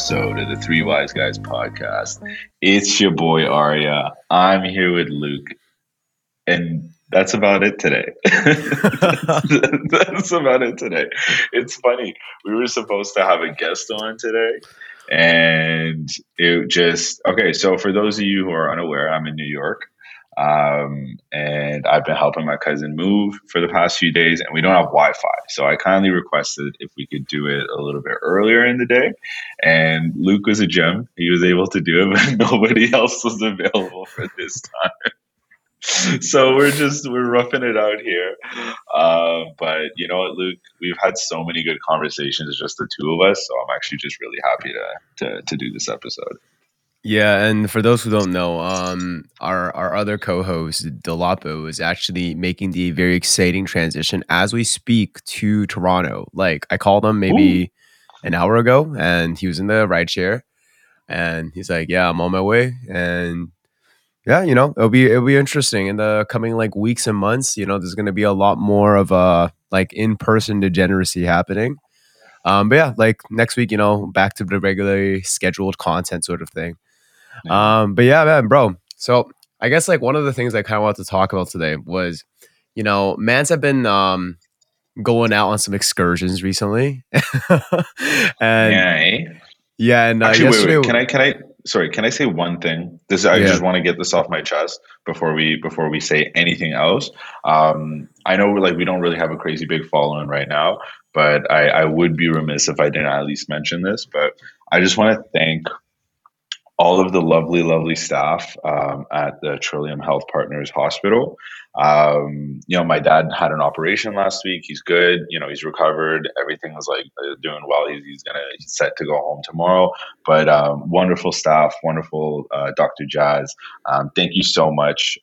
episode of the Three Wise Guys podcast. It's your boy Arya. I'm here with Luke, and that's about it today. that's about it today. It's funny. We were supposed to have a guest on today, and it just okay. So, for those of you who are unaware, I'm in New York. Um, and I've been helping my cousin move for the past few days, and we don't have Wi Fi. So I kindly requested if we could do it a little bit earlier in the day. And Luke was a gem. He was able to do it, but nobody else was available for this time. so we're just we're roughing it out here uh, but you know what luke we've had so many good conversations just the two of us so i'm actually just really happy to to, to do this episode yeah, and for those who don't know, um, our our other co-host Delapo is actually making the very exciting transition as we speak to Toronto. Like I called him maybe Ooh. an hour ago, and he was in the ride share, and he's like, "Yeah, I'm on my way," and yeah, you know, it'll be it'll be interesting in the coming like weeks and months. You know, there's going to be a lot more of a like in person degeneracy happening. Um, but yeah, like next week, you know, back to the regularly scheduled content sort of thing. Um, but yeah, man, bro. So I guess like one of the things I kind of wanted to talk about today was, you know, mans have been um going out on some excursions recently, and yeah, eh? yeah, and uh, Actually, yesterday, wait, wait. can I can I sorry can I say one thing? This I yeah. just want to get this off my chest before we before we say anything else. Um, I know like we don't really have a crazy big following right now, but I, I would be remiss if I didn't at least mention this. But I just want to thank all of the lovely, lovely staff um, at the Trillium Health Partners Hospital. Um, you know, my dad had an operation last week. He's good. You know, he's recovered. Everything was like uh, doing well. He's, he's gonna he's set to go home tomorrow. But um, wonderful staff, wonderful uh, Dr. Jazz. Um, thank you so much.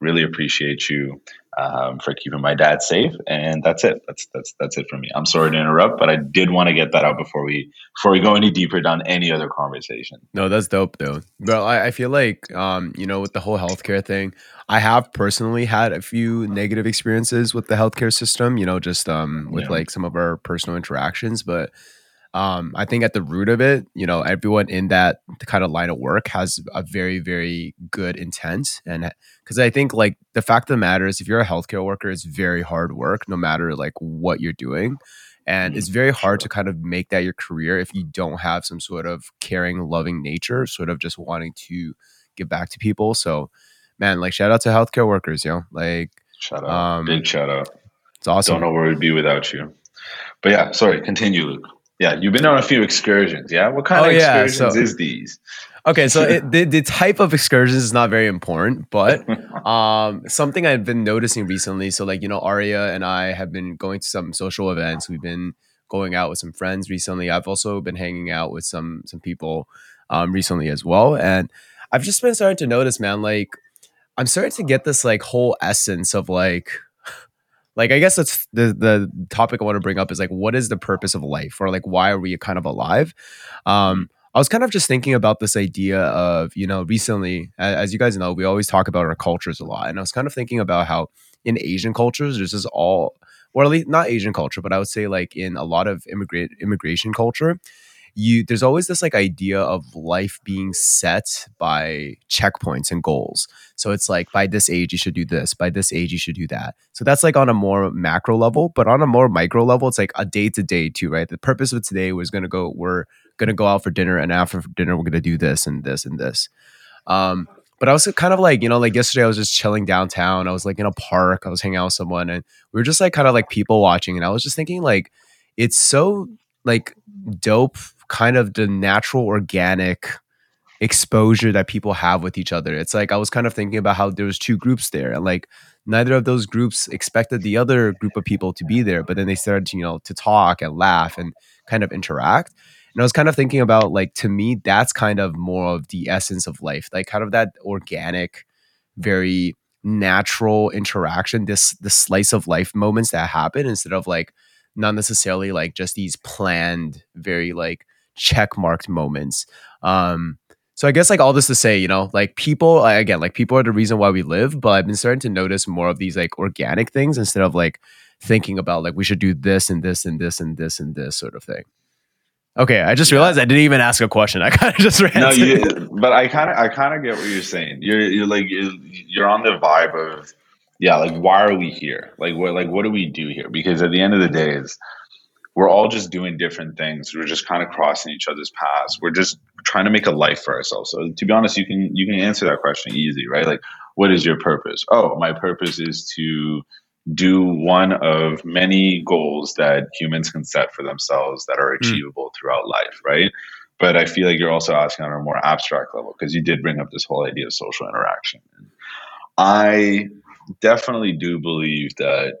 Really appreciate you um, for keeping my dad safe. And that's it. That's that's that's it for me. I'm sorry to interrupt, but I did want to get that out before we before we go any deeper down any other conversation. No, that's dope though. But I, I feel like um, you know, with the whole healthcare thing, I have personally had a few negative experiences with the healthcare system, you know, just um with yeah. like some of our personal interactions. But um, I think at the root of it, you know, everyone in that kind of line of work has a very, very good intent. And because I think like the fact of the matter is, if you're a healthcare worker, it's very hard work, no matter like what you're doing. And it's mm-hmm. very hard to kind of make that your career if you don't have some sort of caring, loving nature, sort of just wanting to give back to people. So, man, like shout out to healthcare workers, you know, like shout out, um, big shout out. It's awesome. Don't know where we'd be without you. But yeah, sorry, continue, Luke. Yeah, you've been on a few excursions. Yeah, what kind oh, of excursions yeah, so, is these? Okay, so it, the the type of excursions is not very important, but um, something I've been noticing recently. So, like you know, Aria and I have been going to some social events. We've been going out with some friends recently. I've also been hanging out with some some people um, recently as well, and I've just been starting to notice, man. Like, I'm starting to get this like whole essence of like like i guess that's the the topic i want to bring up is like what is the purpose of life? Or like why are we kind of alive? Um i was kind of just thinking about this idea of you know recently as you guys know we always talk about our cultures a lot and i was kind of thinking about how in asian cultures there's just all or at least not asian culture but i would say like in a lot of immigrant immigration culture you there's always this like idea of life being set by checkpoints and goals. So it's like by this age you should do this, by this age you should do that. So that's like on a more macro level, but on a more micro level, it's like a day to day too, right? The purpose of today was gonna go, we're gonna go out for dinner, and after dinner we're gonna do this and this and this. Um, but I was kind of like, you know, like yesterday I was just chilling downtown. I was like in a park. I was hanging out with someone and we were just like kind of like people watching. And I was just thinking like, it's so like dope kind of the natural organic exposure that people have with each other. It's like I was kind of thinking about how there was two groups there and like neither of those groups expected the other group of people to be there, but then they started to, you know, to talk and laugh and kind of interact. And I was kind of thinking about like to me that's kind of more of the essence of life, like kind of that organic very natural interaction, this the slice of life moments that happen instead of like not necessarily like just these planned very like check marked moments. Um, so I guess like all this to say, you know, like people again, like people are the reason why we live, but I've been starting to notice more of these like organic things instead of like thinking about like we should do this and this and this and this and this sort of thing. Okay, I just realized I didn't even ask a question. I kind of just ran. No, you, but I kind of, I kind of get what you're saying. You're, you're like, you're on the vibe of, yeah, like why are we here? Like what, like what do we do here? Because at the end of the day, is we're all just doing different things. We're just kind of crossing each other's paths. We're just trying to make a life for ourselves. So to be honest, you can you can answer that question easy, right? Like, what is your purpose? Oh, my purpose is to do one of many goals that humans can set for themselves that are hmm. achievable mm. throughout life, right? But I feel like you're also asking on a more abstract level because you did bring up this whole idea of social interaction. I definitely do believe that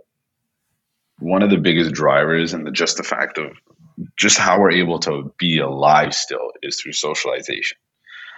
one of the biggest drivers and the, just the fact of just how we're able to be alive still is through socialization.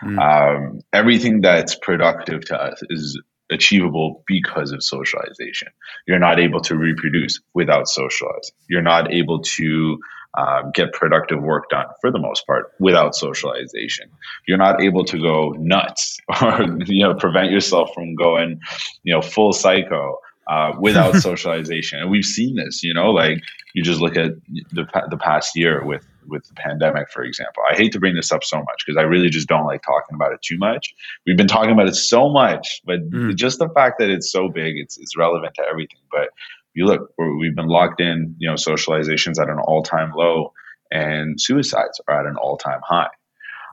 Mm. Um, everything that's productive to us is achievable because of socialization. You're not able to reproduce without socializing. You're not able to um, get productive work done for the most part without socialization. You're not able to go nuts or you know prevent yourself from going you know full psycho uh, without socialization. And we've seen this, you know, like you just look at the the past year with with the pandemic, for example. I hate to bring this up so much because I really just don't like talking about it too much. We've been talking about it so much, but mm. just the fact that it's so big, it's it's relevant to everything. But you look, we've been locked in. You know, socializations at an all time low, and suicides are at an all time high.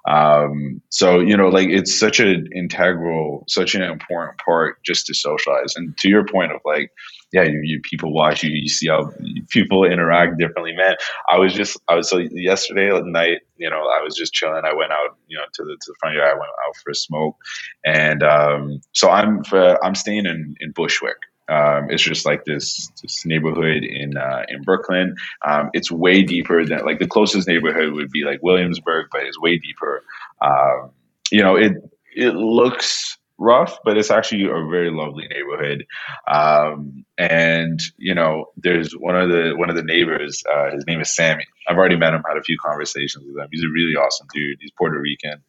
Um, so you know, like it's such an integral, such an important part just to socialize. And to your point of like, yeah, you, you people watch you, you see how people interact differently. Man, I was just, I was so yesterday at night, you know, I was just chilling. I went out, you know, to the to the front yard. I went out for a smoke, and um, so I'm for, I'm staying in in Bushwick. Um, it's just like this, this neighborhood in uh, in Brooklyn. Um, it's way deeper than like the closest neighborhood would be like Williamsburg, but it's way deeper. Um, you know, it it looks rough, but it's actually a very lovely neighborhood. Um, and you know, there's one of the one of the neighbors. Uh, his name is Sammy. I've already met him, had a few conversations with him. He's a really awesome dude. He's Puerto Rican.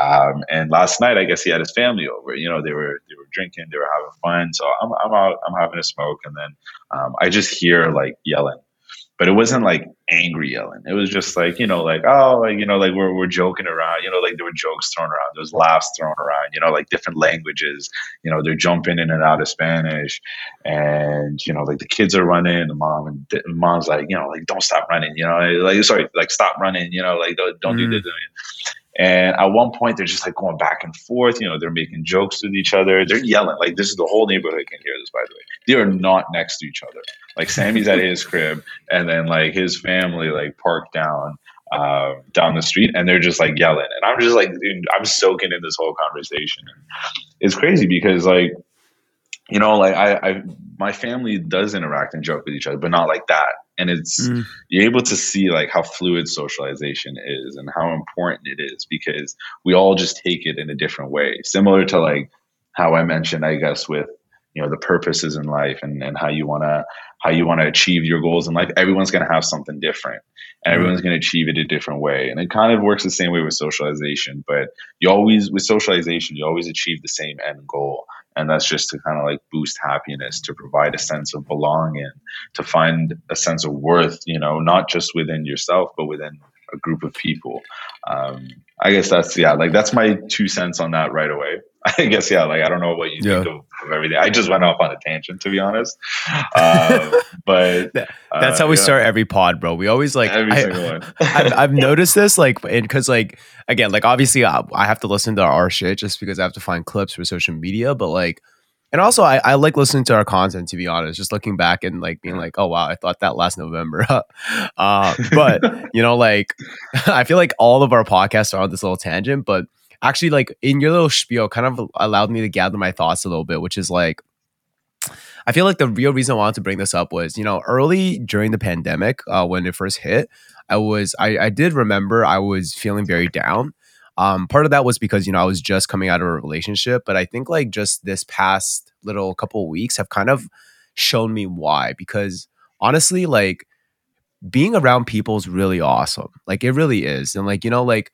Um, and last night, I guess he had his family over. You know, they were they were drinking, they were having fun. So I'm I'm out, I'm having a smoke, and then um, I just hear like yelling but it wasn't like angry yelling. It was just like, you know, like, oh, like, you know, like we're, we're joking around, you know, like there were jokes thrown around, there was laughs thrown around, you know, like different languages, you know, they're jumping in and out of Spanish and, you know, like the kids are running, the mom and the mom's like, you know, like, don't stop running, you know, like, sorry, like stop running, you know, like don't, don't mm. do this. And at one point, they're just like going back and forth. You know, they're making jokes with each other. They're yelling. Like, this is the whole neighborhood can hear this, by the way. They are not next to each other. Like, Sammy's at his crib, and then, like, his family, like, parked down uh, down the street, and they're just, like, yelling. And I'm just like, dude, I'm soaking in this whole conversation. It's crazy because, like, you know, like I, I, my family does interact and joke with each other, but not like that. And it's mm. you're able to see like how fluid socialization is and how important it is because we all just take it in a different way. Similar to like how I mentioned, I guess, with you know the purposes in life and, and how you wanna how you wanna achieve your goals in life. Everyone's gonna have something different. And everyone's gonna achieve it a different way. And it kind of works the same way with socialization, but you always with socialization, you always achieve the same end goal and that's just to kind of like boost happiness to provide a sense of belonging to find a sense of worth you know not just within yourself but within a group of people um, i guess that's yeah like that's my two cents on that right away i guess yeah like i don't know what you yeah. think of, of, everything. I just went off on a tangent to be honest. Uh, but that's uh, how we yeah. start every pod bro. We always like every I, single one. I've, I've noticed this like because like again like obviously I, I have to listen to our shit just because i have to find clips for social media but like and also I, I like listening to our content to be honest just looking back and like being like oh wow i thought that last november. Uh, but you know like i feel like all of our podcasts are on this little tangent but actually like in your little spiel kind of allowed me to gather my thoughts a little bit which is like I feel like the real reason I wanted to bring this up was, you know, early during the pandemic, uh, when it first hit, I was, I, I did remember I was feeling very down. Um, part of that was because you know I was just coming out of a relationship, but I think like just this past little couple weeks have kind of shown me why. Because honestly, like being around people is really awesome. Like it really is, and like you know, like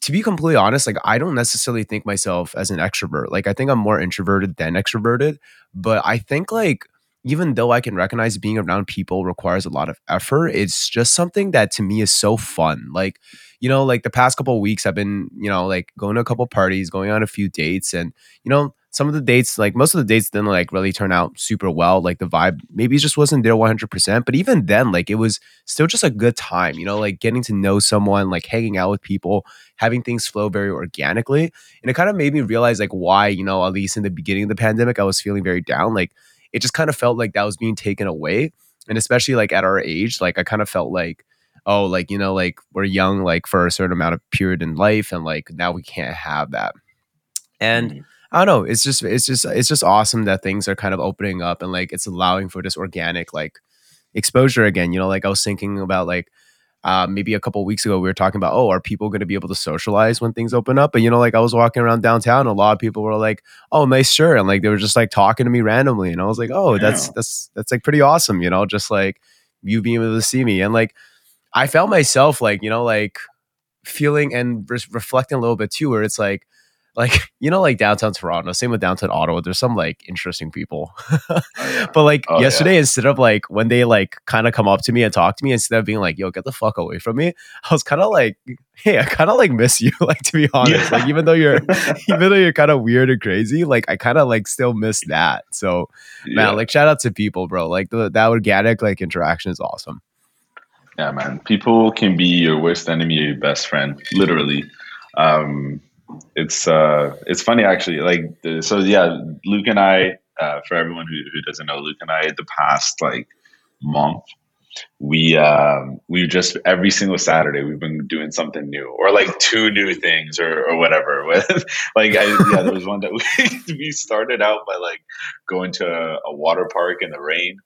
to be completely honest, like I don't necessarily think myself as an extrovert. Like I think I'm more introverted than extroverted, but I think like even though I can recognize being around people requires a lot of effort, it's just something that to me is so fun. Like, you know, like the past couple weeks, I've been, you know, like going to a couple parties, going on a few dates, and you know, some of the dates, like most of the dates, didn't like really turn out super well. Like the vibe maybe just wasn't there one hundred percent. But even then, like it was still just a good time. You know, like getting to know someone, like hanging out with people, having things flow very organically, and it kind of made me realize like why, you know, at least in the beginning of the pandemic, I was feeling very down, like it just kind of felt like that was being taken away. And especially like at our age, like I kind of felt like, oh, like, you know, like we're young, like for a certain amount of period in life. And like now we can't have that. And. I don't know, it's just, it's just, it's just awesome that things are kind of opening up and like it's allowing for this organic like exposure again. You know, like I was thinking about like, uh, maybe a couple weeks ago we were talking about oh are people going to be able to socialize when things open up and you know like i was walking around downtown a lot of people were like oh nice shirt and like they were just like talking to me randomly and i was like oh that's that's that's like pretty awesome you know just like you being able to see me and like i felt myself like you know like feeling and re- reflecting a little bit too where it's like like you know like downtown toronto same with downtown ottawa there's some like interesting people. Oh, but like oh, yesterday yeah. instead of like when they like kind of come up to me and talk to me instead of being like yo get the fuck away from me i was kind of like hey i kind of like miss you like to be honest. Yeah. like even though you're even though you're kind of weird and crazy like i kind of like still miss that. So man like shout out to people bro. Like the, that organic like interaction is awesome. Yeah man. People can be your worst enemy or your best friend literally. Um it's uh it's funny actually like so yeah luke and i uh, for everyone who, who doesn't know luke and i the past like month we um we just every single saturday we've been doing something new or like two new things or, or whatever like I, yeah there was one that we, we started out by like going to a, a water park in the rain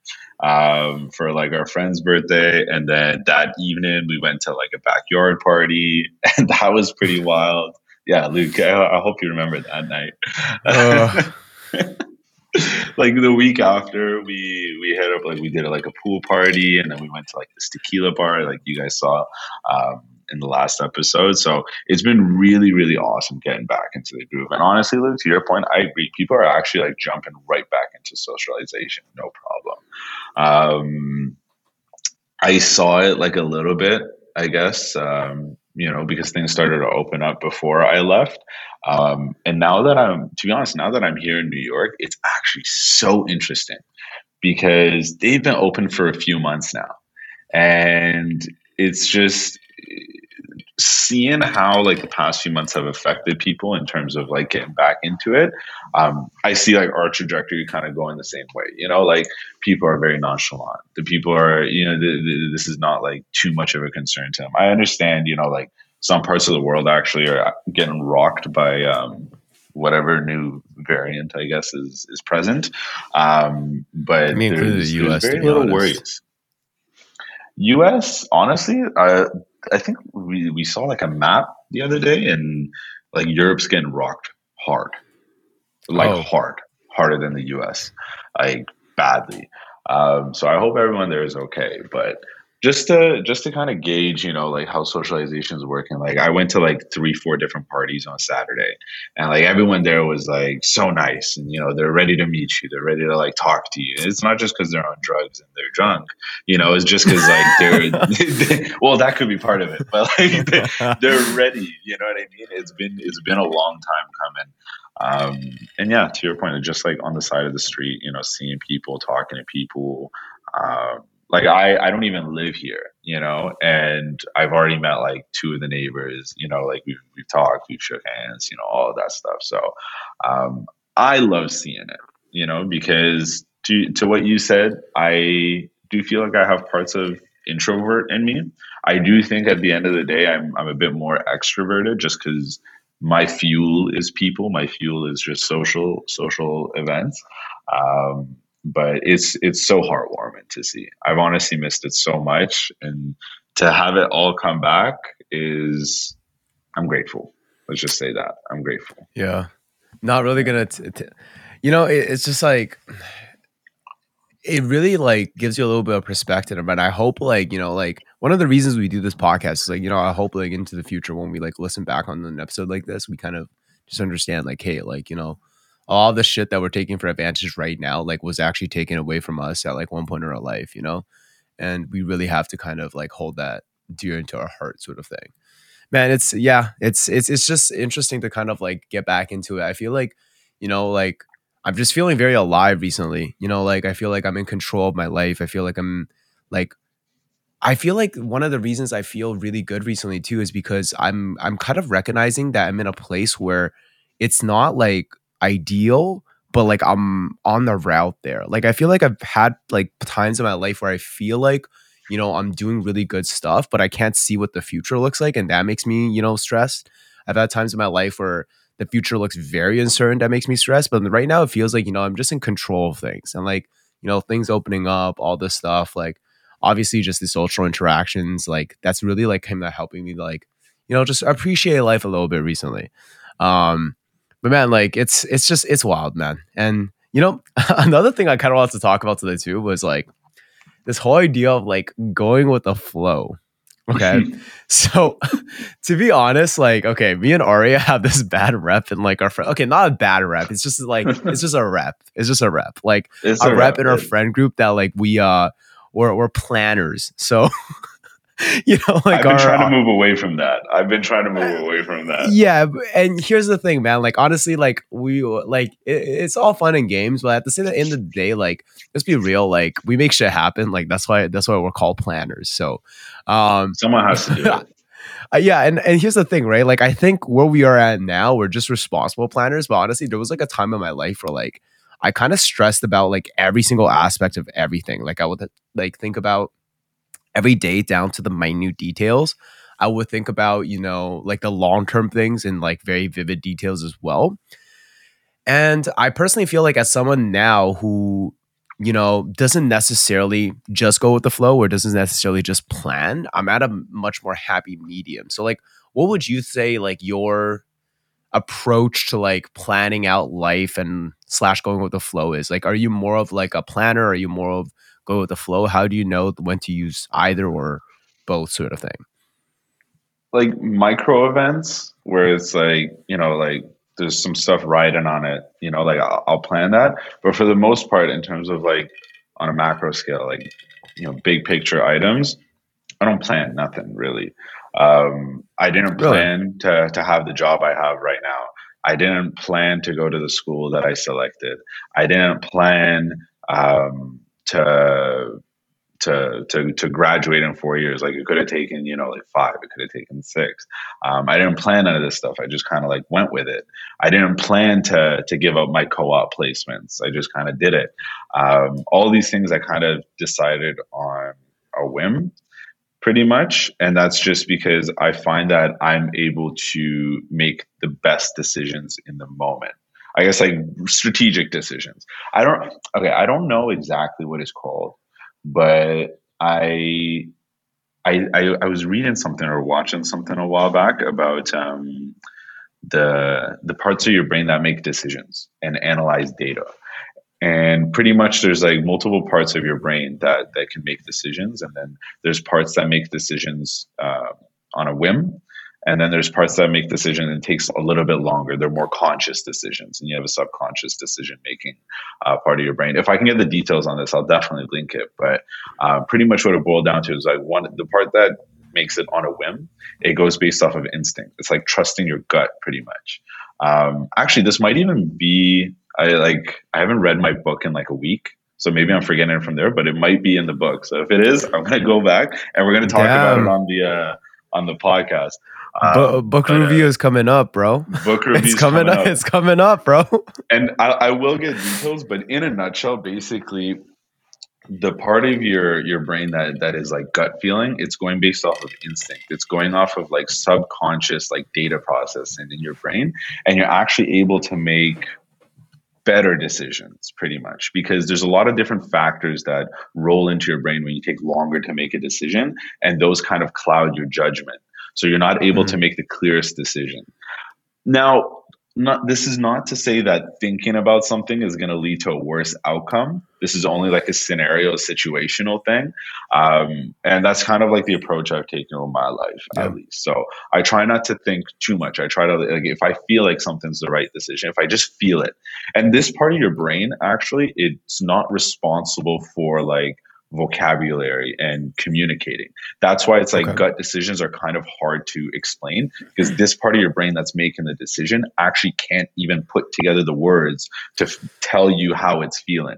um, for like our friend's birthday and then that evening we went to like a backyard party and that was pretty wild yeah, Luke, I, I hope you remember that night. Uh. like the week after we we hit up like we did a, like a pool party and then we went to like this tequila bar like you guys saw um, in the last episode. So it's been really really awesome getting back into the groove. And honestly Luke to your point I agree. People are actually like jumping right back into socialization. No problem. Um, I saw it like a little bit I guess. Um, you know, because things started to open up before I left. Um, and now that I'm, to be honest, now that I'm here in New York, it's actually so interesting because they've been open for a few months now. And it's just, seeing how like the past few months have affected people in terms of like getting back into it um, i see like our trajectory kind of going the same way you know like people are very nonchalant. The people are you know the, the, this is not like too much of a concern to them. I understand you know like some parts of the world actually are getting rocked by um, whatever new variant i guess is is present um, but I mean, there's, the US, there's very little worries. Us honestly uh, I think we, we saw like a map the other day, and like Europe's getting rocked hard, like oh. hard, harder than the U.S. like badly. Um, so I hope everyone there is okay. But just to just to kind of gauge, you know, like how socialization is working. Like I went to like three, four different parties on Saturday, and like everyone there was like so nice, and you know they're ready to meet you, they're ready to like talk to you. it's not just because they're on drugs and they're drunk, you know. It's just because like they're they, well, that could be part of it, but like they, they're ready. You know what I mean? It's been it's been a long time coming. Um, and yeah, to your point, just like on the side of the street, you know, seeing people, talking to people. Um, like I, I don't even live here, you know, and I've already met like two of the neighbors, you know, like we've, we've talked, we've shook hands, you know, all of that stuff. So, um, I love seeing it, you know, because to, to what you said, I do feel like I have parts of introvert in me. I do think at the end of the day, I'm, I'm a bit more extroverted just because my fuel is people. My fuel is just social, social events. Um, but it's it's so heartwarming to see. I've honestly missed it so much, and to have it all come back is I'm grateful. Let's just say that I'm grateful. Yeah, not really gonna. T- t- you know, it, it's just like it really like gives you a little bit of perspective. But I hope like you know like one of the reasons we do this podcast is like you know I hope like into the future when we like listen back on an episode like this, we kind of just understand like hey like you know all the shit that we're taking for advantage right now like was actually taken away from us at like one point in our life you know? And we really have to kind of like hold that dear into our heart sort of thing. Man it's yeah it's it's it's just interesting to kind of like get back into it. I feel like you know like i'm just feeling very alive recently you know? Like i feel like i'm in control of my life. I feel like i'm like I feel like one of the reasons I feel really good recently too is because I'm I'm kind of recognizing that I'm in a place where it's not like ideal, but like I'm on the route there. Like I feel like I've had like times in my life where I feel like, you know, I'm doing really good stuff, but I can't see what the future looks like. And that makes me, you know, stressed. I've had times in my life where the future looks very uncertain. That makes me stressed. But right now it feels like, you know, I'm just in control of things and like, you know, things opening up, all this stuff. Like obviously just the social interactions, like that's really like kind of helping me like, you know, just appreciate life a little bit recently. Um, but man, like it's it's just it's wild, man. And you know, another thing I kind of wanted to talk about today too was like this whole idea of like going with the flow. Okay. so to be honest, like, okay, me and Aria have this bad rep in like our friend. Okay, not a bad rep. It's just like it's just a rep. It's just a rep. Like it's a, a rep, rep in our friend group that like we uh we're we're planners. So you know, like I've been our, trying to move away from that. I've been trying to move away from that. Yeah, and here's the thing, man. Like honestly, like we like it, it's all fun and games, but at the same end of the day, like let's be real. Like we make shit happen. Like that's why that's why we're called planners. So um someone has to do it. Uh, yeah, and, and here's the thing, right? Like I think where we are at now, we're just responsible planners. But honestly, there was like a time in my life where like I kind of stressed about like every single aspect of everything. Like I would like think about every day down to the minute details. I would think about, you know, like the long term things in like very vivid details as well. And I personally feel like as someone now who, you know, doesn't necessarily just go with the flow or doesn't necessarily just plan, I'm at a much more happy medium. So like what would you say like your approach to like planning out life and slash going with the flow is? Like are you more of like a planner? Are you more of go with the flow? How do you know when to use either or both sort of thing? Like micro events where it's like, you know, like there's some stuff riding on it, you know, like I'll, I'll plan that. But for the most part, in terms of like on a macro scale, like, you know, big picture items, I don't plan nothing really. Um, I didn't plan really? to, to have the job I have right now. I didn't plan to go to the school that I selected. I didn't plan um, to to to to graduate in four years. Like it could have taken, you know, like five. It could have taken six. Um, I didn't plan none of this stuff. I just kind of like went with it. I didn't plan to to give up my co-op placements. I just kind of did it. Um, all these things I kind of decided on a whim, pretty much, and that's just because I find that I'm able to make the best decisions in the moment. I guess like strategic decisions. I don't okay, I don't know exactly what it's called, but I I, I, I was reading something or watching something a while back about um, the the parts of your brain that make decisions and analyze data. And pretty much there's like multiple parts of your brain that that can make decisions, and then there's parts that make decisions uh, on a whim, and then there's parts that make decisions and takes a little bit longer. They're more conscious decisions, and you have a subconscious decision making uh, part of your brain. If I can get the details on this, I'll definitely link it. But uh, pretty much what it boiled down to is like one the part that makes it on a whim. It goes based off of instinct. It's like trusting your gut, pretty much. Um, actually, this might even be I like I haven't read my book in like a week. So maybe I'm forgetting it from there, but it might be in the book. So if it is, I'm gonna go back and we're gonna talk Damn. about it on the uh, on the podcast. Um, book but, review uh, is coming up, bro. Book review is coming, coming up. up. It's coming up, bro. And I, I will get details, but in a nutshell, basically, the part of your your brain that that is like gut feeling, it's going based off of instinct. It's going off of like subconscious like data processing in your brain, and you're actually able to make better decisions pretty much because there's a lot of different factors that roll into your brain when you take longer to make a decision and those kind of cloud your judgment so you're not able mm-hmm. to make the clearest decision. Now, not this is not to say that thinking about something is going to lead to a worse outcome this is only like a scenario situational thing um, and that's kind of like the approach i've taken with my life yeah. at least so i try not to think too much i try to like if i feel like something's the right decision if i just feel it and this part of your brain actually it's not responsible for like vocabulary and communicating. That's why it's like okay. gut decisions are kind of hard to explain because this part of your brain that's making the decision actually can't even put together the words to f- tell you how it's feeling.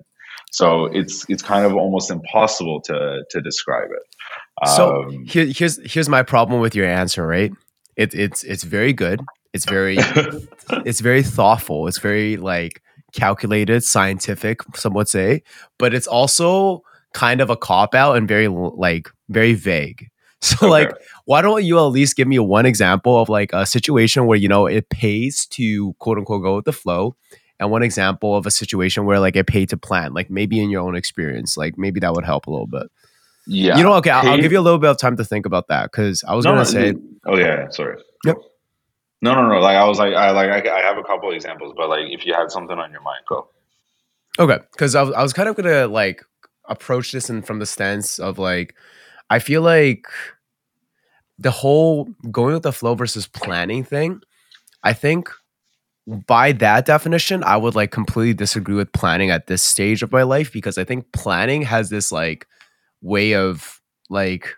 So it's it's kind of almost impossible to to describe it. So um, here, here's here's my problem with your answer, right? It, it's it's very good. It's very it's very thoughtful. It's very like calculated, scientific, some would say, but it's also kind of a cop out and very like very vague. So okay. like why don't you at least give me one example of like a situation where you know it pays to quote unquote go with the flow and one example of a situation where like it paid to plan like maybe in your own experience like maybe that would help a little bit. Yeah. You know okay I'll, I'll, give you a little bit of time to think about that because i was no, gonna no, say oh yeah sorry. Yep. No no no like i was like i like i, I have a couple examples but like if you had something on your mind go. Okay because I was, I was kind of gonna like approach this and from the stance of like I feel like the whole going with the flow versus planning thing, I think by that definition, I would like completely disagree with planning at this stage of my life because I think planning has this like way of like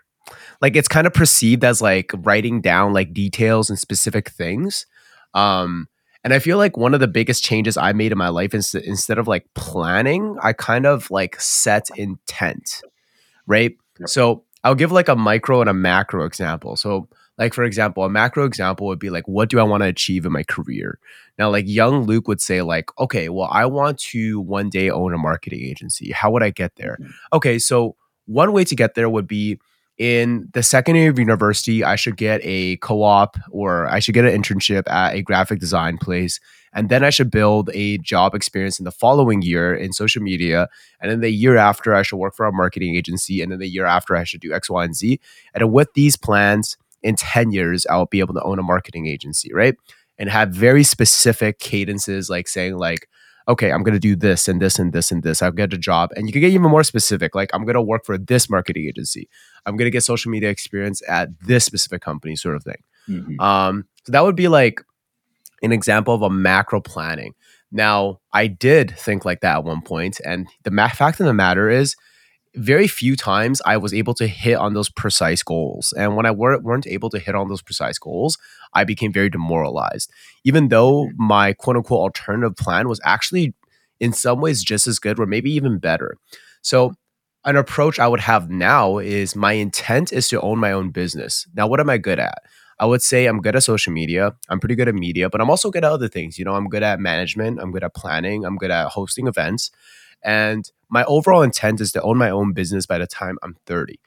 like it's kind of perceived as like writing down like details and specific things. Um and I feel like one of the biggest changes I made in my life is instead of like planning, I kind of like set intent, right? Yep. So I'll give like a micro and a macro example. So, like for example, a macro example would be like, what do I want to achieve in my career? Now, like young Luke would say, like, okay, well, I want to one day own a marketing agency. How would I get there? Mm-hmm. Okay, so one way to get there would be in the second year of university, I should get a co op or I should get an internship at a graphic design place. And then I should build a job experience in the following year in social media. And then the year after, I should work for a marketing agency. And then the year after, I should do X, Y, and Z. And with these plans, in 10 years, I'll be able to own a marketing agency, right? And have very specific cadences, like saying, like, okay, I'm going to do this and this and this and this. I'll get a job. And you can get even more specific. Like, I'm going to work for this marketing agency. I'm going to get social media experience at this specific company, sort of thing. Mm-hmm. Um, so that would be like an example of a macro planning. Now, I did think like that at one point, and the ma- fact of the matter is, very few times I was able to hit on those precise goals. And when I were, weren't able to hit on those precise goals, I became very demoralized. Even though mm-hmm. my quote unquote alternative plan was actually in some ways just as good or maybe even better. So, an approach I would have now is my intent is to own my own business. Now, what am I good at? I would say I'm good at social media. I'm pretty good at media, but I'm also good at other things. You know, I'm good at management. I'm good at planning. I'm good at hosting events. And my overall intent is to own my own business by the time I'm 30.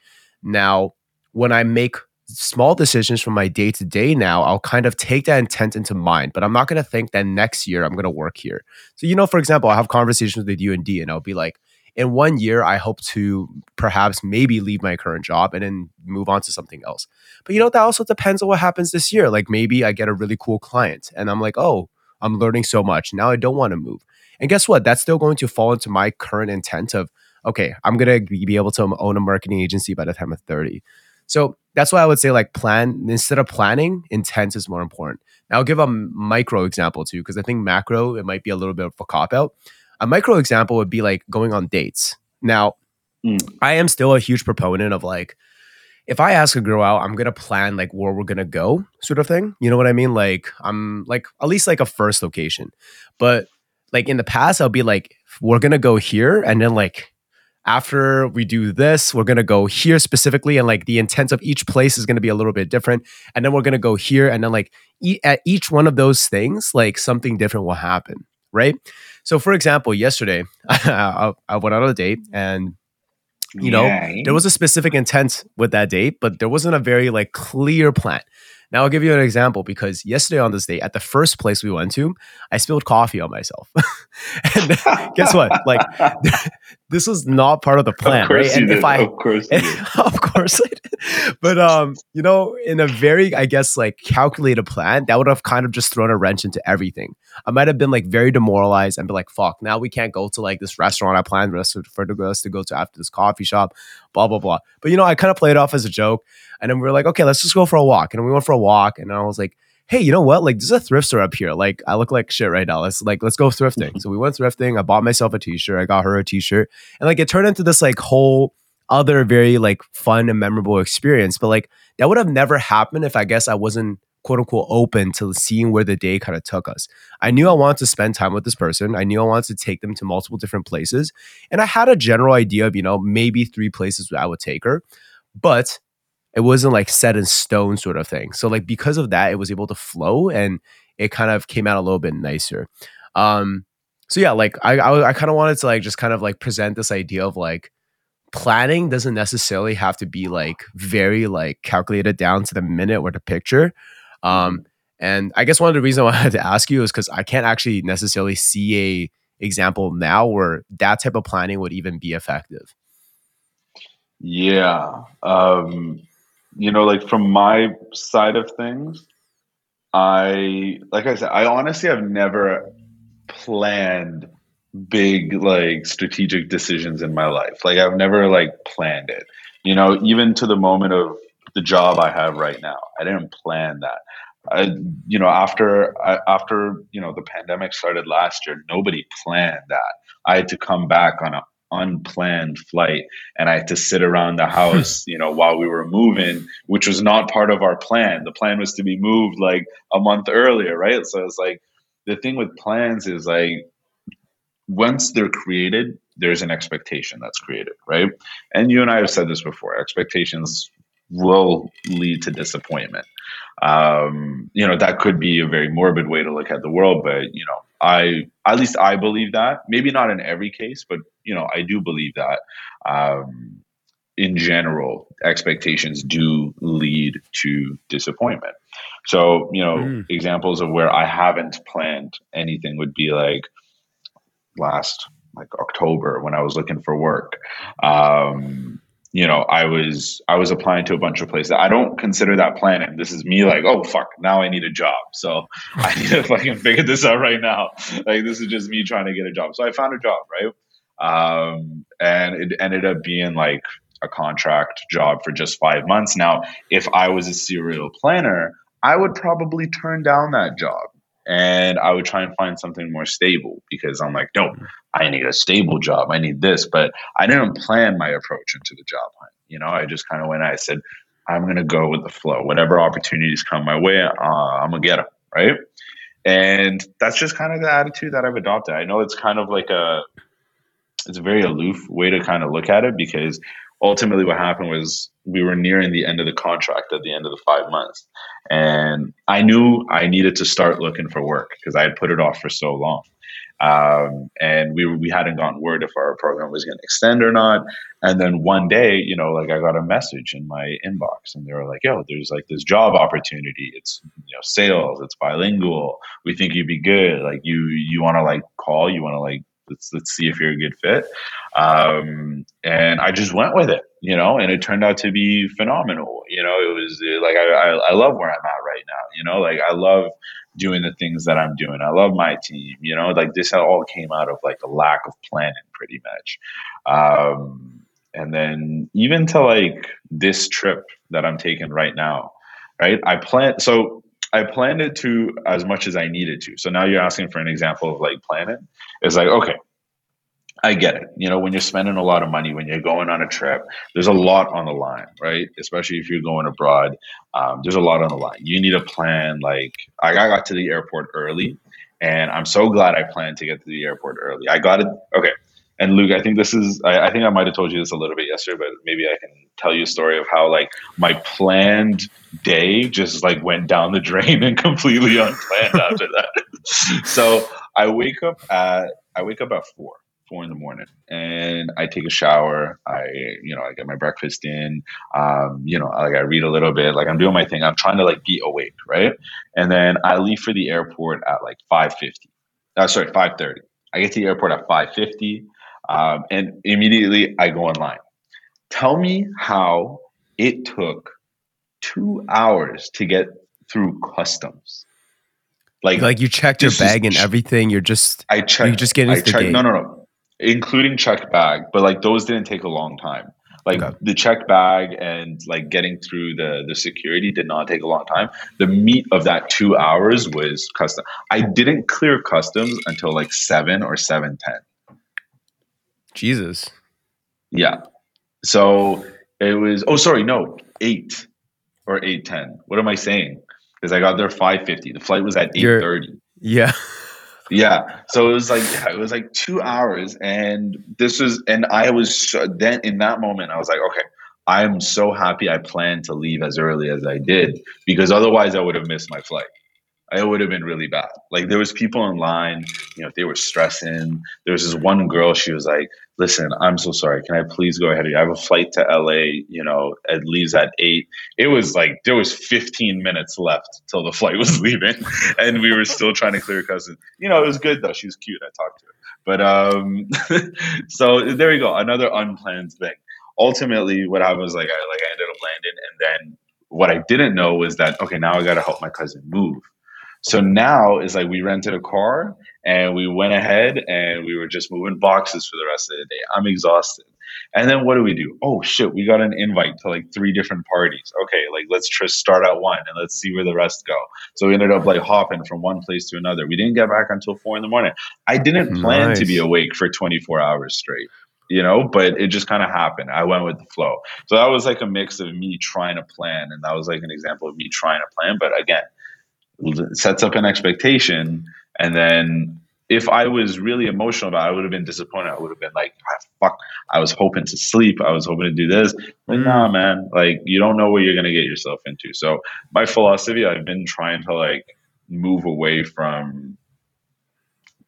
Now, when I make small decisions from my day to day now, I'll kind of take that intent into mind, but I'm not going to think that next year I'm going to work here. So, you know, for example, I have conversations with you and D, and I'll be like, in one year, I hope to perhaps maybe leave my current job and then move on to something else. But you know, that also depends on what happens this year. Like maybe I get a really cool client and I'm like, oh, I'm learning so much. Now I don't want to move. And guess what? That's still going to fall into my current intent of, okay, I'm going to be able to own a marketing agency by the time of 30. So that's why I would say like plan instead of planning, intent is more important. Now I'll give a micro example too, because I think macro, it might be a little bit of a cop out. A micro example would be like going on dates. Now, mm. I am still a huge proponent of like, if I ask a girl out, I'm gonna plan like where we're gonna go, sort of thing. You know what I mean? Like I'm like at least like a first location. But like in the past, I'll be like, we're gonna go here, and then like after we do this, we're gonna go here specifically, and like the intent of each place is gonna be a little bit different, and then we're gonna go here, and then like e- at each one of those things, like something different will happen, right? So, for example, yesterday I, I went on a date, and you know, there was a specific intent with that date, but there wasn't a very like clear plan. Now I'll give you an example because yesterday on this date, at the first place we went to, I spilled coffee on myself. and guess what? Like this was not part of the plan, of course right? And if I, of course, of course, I did. But um, you know, in a very, I guess, like calculated plan, that would have kind of just thrown a wrench into everything. I might have been like very demoralized and be like, "Fuck, now we can't go to like this restaurant I planned for us to go to after this coffee shop." Blah blah blah. But you know, I kind of played it off as a joke. And then we were like, okay, let's just go for a walk. And we went for a walk. And I was like, hey, you know what? Like, there's a thrift store up here. Like, I look like shit right now. Let's like, let's go thrifting. Mm-hmm. so we went thrifting. I bought myself a t-shirt. I got her a t-shirt. And like, it turned into this like whole other very like fun and memorable experience. But like, that would have never happened if I guess I wasn't quote unquote open to seeing where the day kind of took us. I knew I wanted to spend time with this person. I knew I wanted to take them to multiple different places. And I had a general idea of, you know, maybe three places I would take her. But it wasn't like set in stone sort of thing. So like because of that, it was able to flow and it kind of came out a little bit nicer. Um, so yeah, like I I, I kind of wanted to like just kind of like present this idea of like planning doesn't necessarily have to be like very like calculated down to the minute or the picture. Um, mm-hmm. and I guess one of the reasons I wanted to ask you is because I can't actually necessarily see a example now where that type of planning would even be effective. Yeah. Um, you know, like from my side of things, I like I said, I honestly have never planned big like strategic decisions in my life. Like I've never like planned it. You know, even to the moment of the job I have right now, I didn't plan that. I, you know, after I, after you know the pandemic started last year, nobody planned that. I had to come back on a unplanned flight and I had to sit around the house, you know, while we were moving, which was not part of our plan. The plan was to be moved like a month earlier, right? So it's like the thing with plans is like once they're created, there's an expectation that's created, right? And you and I have said this before expectations will lead to disappointment. Um, you know, that could be a very morbid way to look at the world, but, you know, I at least I believe that. Maybe not in every case, but you know, I do believe that. Um, in general, expectations do lead to disappointment. So, you know, mm. examples of where I haven't planned anything would be like last like October when I was looking for work. Um, you know, I was I was applying to a bunch of places. I don't consider that planning. This is me like, oh fuck, now I need a job. So I need to fucking figure this out right now. Like this is just me trying to get a job. So I found a job, right? Um, and it ended up being like a contract job for just five months. Now, if I was a serial planner, I would probably turn down that job and I would try and find something more stable because I'm like, no, I need a stable job. I need this. But I didn't plan my approach into the job hunt. You know, I just kind of went, I said, I'm going to go with the flow. Whatever opportunities come my way, uh, I'm going to get them. Right. And that's just kind of the attitude that I've adopted. I know it's kind of like a, it's a very aloof way to kind of look at it because ultimately what happened was we were nearing the end of the contract at the end of the five months. And i knew i needed to start looking for work because i had put it off for so long. Um, and we, we hadn't gotten word if our program was going to extend or not. And then one day you know like i got a message in my inbox and they were like yo there's like this job opportunity. It's you know sales. It's bilingual. We think you'd be good. Like you you want to like call? You want to like let's let's see if you're a good fit. Um, and I just went with it, you know, and it turned out to be phenomenal. You know, it was like I, I, I love where I'm at right now. You know, like I love doing the things that I'm doing. I love my team. You know, like this all came out of like a lack of planning, pretty much. Um, and then even to like this trip that I'm taking right now, right? I plan so I planned it to as much as I needed to. So now you're asking for an example of like planning. It's like, okay, I get it. You know, when you're spending a lot of money, when you're going on a trip, there's a lot on the line, right? Especially if you're going abroad, um, there's a lot on the line. You need a plan. Like, I got to the airport early, and I'm so glad I planned to get to the airport early. I got it. Okay, and Luke, I think this is, I, I, think I might have told you this a little bit yesterday, but maybe I can tell you a story of how like my planned day just like went down the drain and completely unplanned after that. so I wake up at, I wake up at four, four in the morning and I take a shower. I, you know, I get my breakfast in. Um, you know, like I read a little bit. Like I'm doing my thing. I'm trying to like be awake, right? And then I leave for the airport at like five fifty. Uh, sorry, five thirty. I get to the airport at five fifty, um, and immediately I go online. Tell me how it took two hours to get through customs. Like, like you checked your bag and everything. You're just I checked. You just get into I checked, the gate. No, no, no including check bag, but like those didn't take a long time. Like okay. the check bag and like getting through the the security did not take a long time. The meat of that two hours was custom. I didn't clear customs until like seven or seven ten. Jesus. Yeah. So it was. Oh, sorry, no, eight or eight ten. What am I saying? Because I got there five fifty. The flight was at eight thirty. Yeah. yeah so it was like yeah, it was like two hours and this was and i was then in that moment i was like okay i'm so happy i planned to leave as early as i did because otherwise i would have missed my flight it would have been really bad. Like there was people in line, you know, they were stressing. There was this one girl, she was like, listen, I'm so sorry. Can I please go ahead? I have a flight to LA, you know, it leaves at eight. It was like there was 15 minutes left till the flight was leaving. And we were still trying to clear cousin. You know, it was good though. She was cute. I talked to her. But um so there you go. Another unplanned thing. Ultimately what happened was like I like I ended up landing and then what I didn't know was that okay, now I gotta help my cousin move. So now it's like we rented a car and we went ahead and we were just moving boxes for the rest of the day. I'm exhausted. And then what do we do? Oh shit, we got an invite to like three different parties. Okay, like let's just start at one and let's see where the rest go. So we ended up like hopping from one place to another. We didn't get back until four in the morning. I didn't plan nice. to be awake for 24 hours straight you know, but it just kind of happened. I went with the flow. So that was like a mix of me trying to plan, and that was like an example of me trying to plan. But again, sets up an expectation and then if I was really emotional about it, I would have been disappointed. I would have been like, ah, fuck, I was hoping to sleep. I was hoping to do this. But mm. nah, man, like you don't know what you're going to get yourself into. So my philosophy, I've been trying to like move away from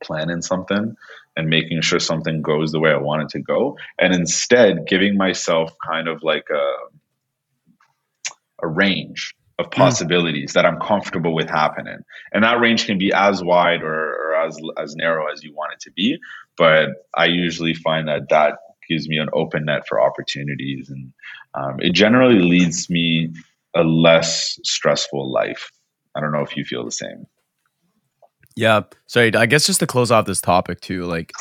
planning something and making sure something goes the way I want it to go. And instead giving myself kind of like a, a range of hmm. possibilities mm. that I'm comfortable with happening. And that range can be as wide or, or, as as narrow as you want it to be. But I usually find that that gives me an open net for opportunities, and um, it generally leads me a less stressful life. I don't know if you feel the same. Yeah. Sorry, I guess just to close off this topic too, like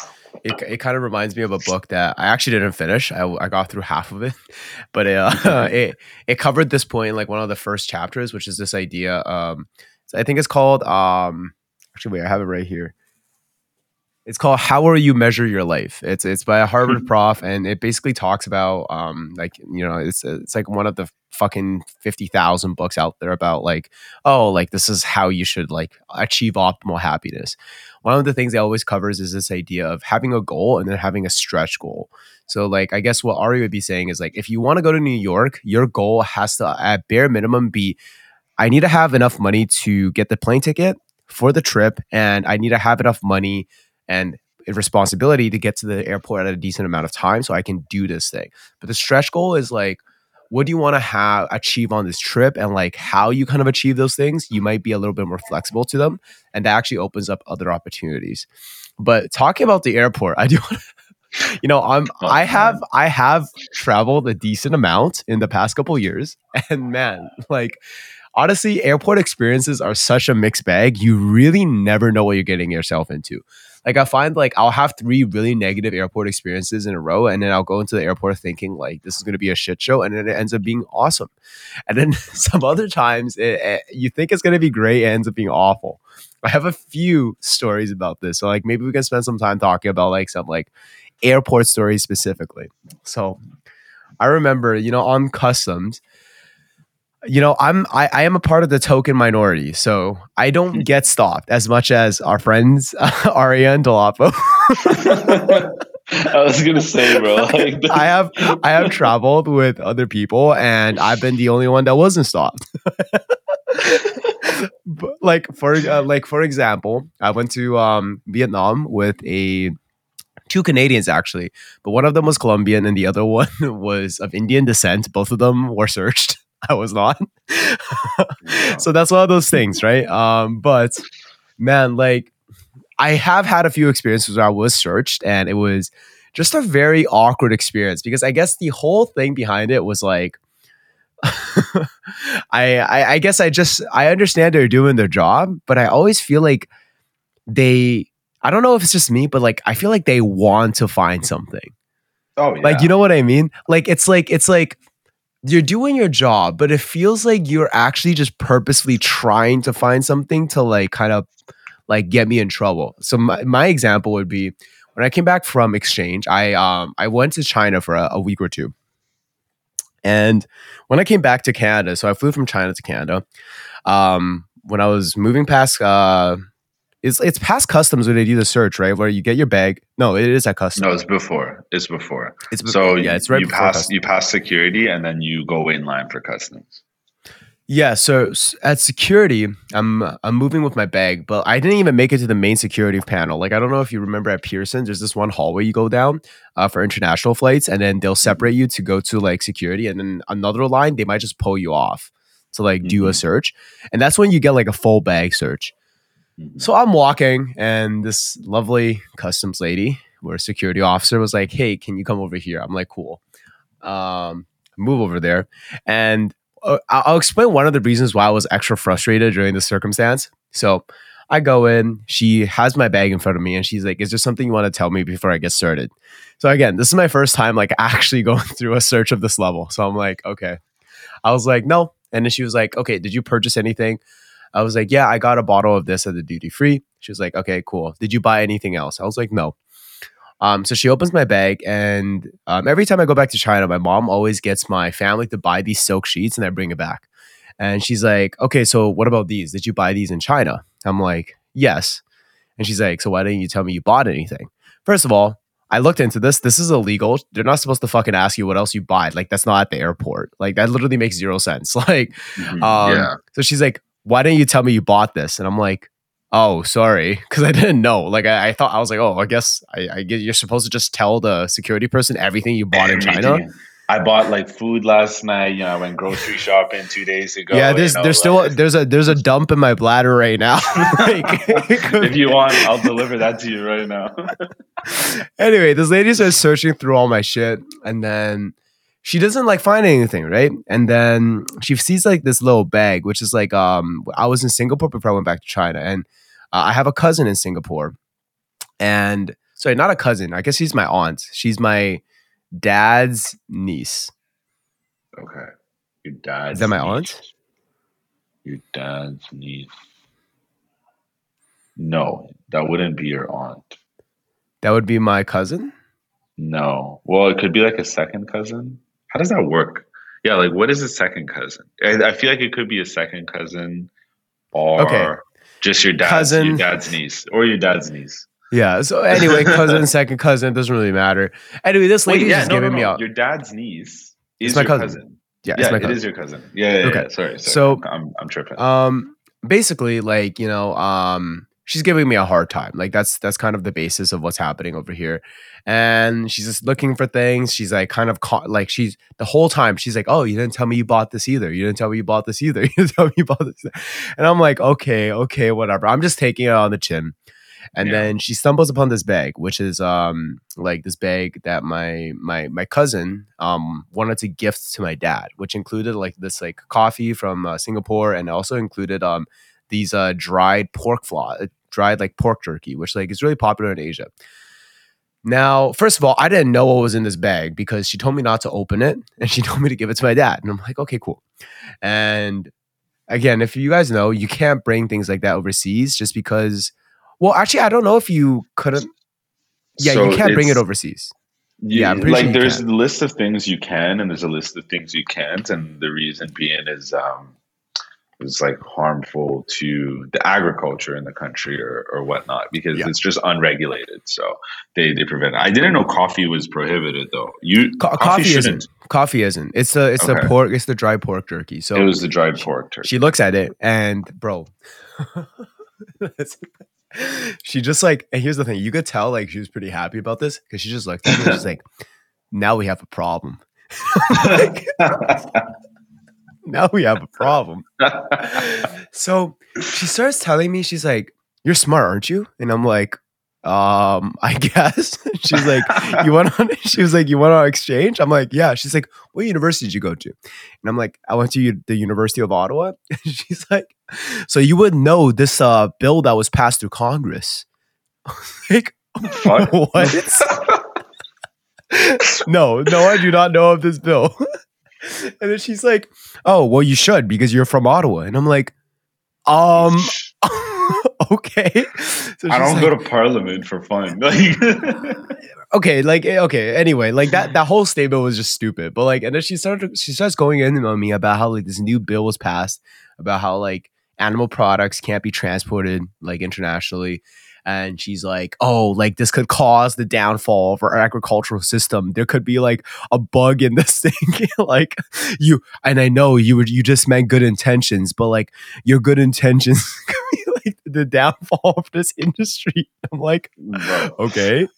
it, it kind of reminds me of a book that I actually didn't finish. I, I got through half of it, but it, uh, it it covered this point in like one of the first chapters, which is this idea. Um, I think it's called. Um, actually, wait, I have it right here. It's called "How Will You Measure Your Life." It's it's by a Harvard prof, and it basically talks about um like you know it's it's like one of the fucking fifty thousand books out there about like oh like this is how you should like achieve optimal happiness. One of the things it always covers is this idea of having a goal and then having a stretch goal. So like I guess what Ari would be saying is like if you want to go to New York, your goal has to at bare minimum be I need to have enough money to get the plane ticket for the trip and I need to have enough money and responsibility to get to the airport at a decent amount of time so I can do this thing. But the stretch goal is like, what do you want to have achieve on this trip and like how you kind of achieve those things you might be a little bit more flexible to them and that actually opens up other opportunities. But talking about the airport i do want to you know i'm oh, i have i have traveled a decent amount in the past couple years and man like honestly airport experiences are such a mixed bag you really never know what you're getting yourself into like I find like I'll have three really negative airport experiences in a row, and then I'll go into the airport thinking like this is to be a shit show, and then it ends up being awesome. And then some other times it, it, you think it's to be great, it ends up being awful. I have a few stories about this, so like maybe we can spend some time talking about like some like airport stories specifically. So I remember, you know, on customs you know i'm I, I am a part of the token minority so i don't hmm. get stopped as much as our friends uh, aria and dolapo i was gonna say bro like, i have i have traveled with other people and i've been the only one that wasn't stopped but like for uh, like for example i went to um vietnam with a two Canadians actually, but one of them was Colombian and the other one was of Indian descent. Both of them were searched. I was not. so that's one of those things, right? Um, but man, like I have had a few experiences where I was searched and it was just a very awkward experience because I guess the whole thing behind it was like I, I I guess I just I understand they're doing their job, but I always feel like they I don't know if it's just me, but like I feel like they want to find something. Oh yeah. Like you know what I mean? Like it's like it's like you're doing your job, but it feels like you're actually just purposely trying to find something to like kind of like get me in trouble. So my, my example would be when I came back from exchange, I um I went to China for a, a week or two. And when I came back to Canada, so I flew from China to Canada. Um, when I was moving past uh it's it's past customs when they do the search, right? Where you get your bag. No, it is at customs. No, it's before. It's before. It's be- So yeah, it's right you before pass customs. you pass security and then you go in line for customs. Yeah, so at security, I'm I'm moving with my bag, but I didn't even make it to the main security panel. Like I don't know if you remember at Pearson, there's this one hallway you go down uh, for international flights, and then they'll separate you to go to like security, and then another line they might just pull you off to like do a Mhm. search, and that's when you get like a full bag search. Mhm. So I'm walking, and this lovely customs lady, or security officer, was like, "Hey, can you come over here?" I'm like, "Cool." Um, move over there, and uh, I'll explain one of the reasons why I was extra frustrated during this circumstance. So I go in, she has my bag in front of me, and she's like, "Is there something you want to tell me before I get started?" So again, this is my first time like actually going through a search of this level. So I'm like, okay. I was like, no. And then she was like, okay, did you purchase anything? I was like, yeah, I got a bottle of this at the duty free. She was like, okay, cool. Did you buy anything else? I was like, no. Um, so she opens my bag, and um, every time I go back to China, my mom always gets my family to buy these silk sheets, and I bring it back. And she's like, okay, so what about these? Did you buy these in China? I'm like, yes. And she's like, so why didn't you tell me you bought anything? First of all, I looked into this. This is illegal. They're not supposed to fucking ask you what else you buy. Like that's not at the airport. Like that literally makes zero sense. Like Mhm. um, yeah. So she's like, "Why didn't you tell me you bought this?" And I'm like, "Oh, sorry," because I didn't know. Like I, I thought I was like, "Oh, I guess I, I guess you're supposed to just tell the security person everything you bought in China." I bought like food last night. You know, I went grocery shopping two days ago. yeah, you there's know, there's still like- there's a there's a dump in my bladder right now. Like, if you want, I'll deliver that to you right now. anyway, this lady starts searching through all my shit, and then she doesn't like find anything, right? And then she sees like this little bag, which is like um I was in Singapore before I went back to China, and uh, I have a cousin in Singapore, and sorry, not a cousin. I guess she's my aunt. She's my dad's niece. okay. Your dad's Is that my niece. aunt? Your dad's niece. No, that wouldn't be your aunt. That would be my cousin. No. Well, it could be like a second cousin. How does that work? Yeah, like what is a second cousin? I, I feel like it could be a second cousin or Okay. just your dad's Cousin. your dad's niece or your dad's niece. Yeah. So anyway, cousin, second cousin, doesn't really matter. Anyway, this lady's just giving me a Your dad's niece is my your cousin. cousin. yeah, it's Yeah, my cousin. is your cousin. Yeah, yeah, yeah, Okay. yeah. Sorry, sorry. So- I'm I'm tripping. um basically like you know um she's giving me a hard time like that's that's kind of the basis of what's happening over here. And she's just looking for things she's like kind of caught like she's the whole time she's like oh you didn't tell me you bought this either you didn't tell me you bought this either you didn't tell me you bought this. And i'm like okay okay whatever. I'm just taking it on the chin. And Yeah. then she stumbles upon this bag which is um like this bag that my my my cousin um wanted to gift to my dad which included like this like coffee from uh, singapore and also included um these uh dried pork flaw uh, dried like pork jerky which like is really popular in asia. Now first of all i didn't know what was in this bag because she told me not to open it and she told me to give it to my dad. And i'm like okay cool. And again if you guys know you can't bring things like that overseas just because well actually i don't know if you couldn't yeah So you can't bring it overseas. You- Yeah, I'm pretty like sure there's can. a list of things you can, and there's a list of things you can't, and the reason being is um, is like harmful to the agriculture in the country or, or whatnot because Yeah. it's just unregulated. So they they prevent. it. I didn't know coffee was prohibited though. You Co- coffee, isn't coffee isn't it's the it's the Okay. pork it's the dry pork jerky so It was the dried pork turkey. she looks at it and bro she just like, and here's the thing, you could tell like she was pretty happy about this because she just looked at me and she's like, now we have a problem. like, now we have a problem. so she starts telling me, she's like, You're smart, aren't you? And I'm like, um, I guess. She's like, you went on, she was like, you went on exchange? I'm like, yeah. She's like, what university did you go to? And I'm like, I went to the University of Ottawa. she's like, so you would know this uh, bill that was passed through Congress. like, what? no, no, I do not know of this bill. and then she's like, oh, well, you should because you're from Ottawa. And I'm like, um, okay. So I don't like, go to Parliament for fun. Like, okay, like eh, okay. Anyway, like that that whole statement was just stupid. But like, and then she started she starts going in on me about how like this new bill was passed about how like animal products can't be transported like internationally and she's like, "Oh, like this could cause the downfall of our agricultural system. There could be like a bug in this thing. like you, and I know you would, you just meant good intentions, but like your good intentions could be like the downfall of this industry." I'm like, bro. "Okay,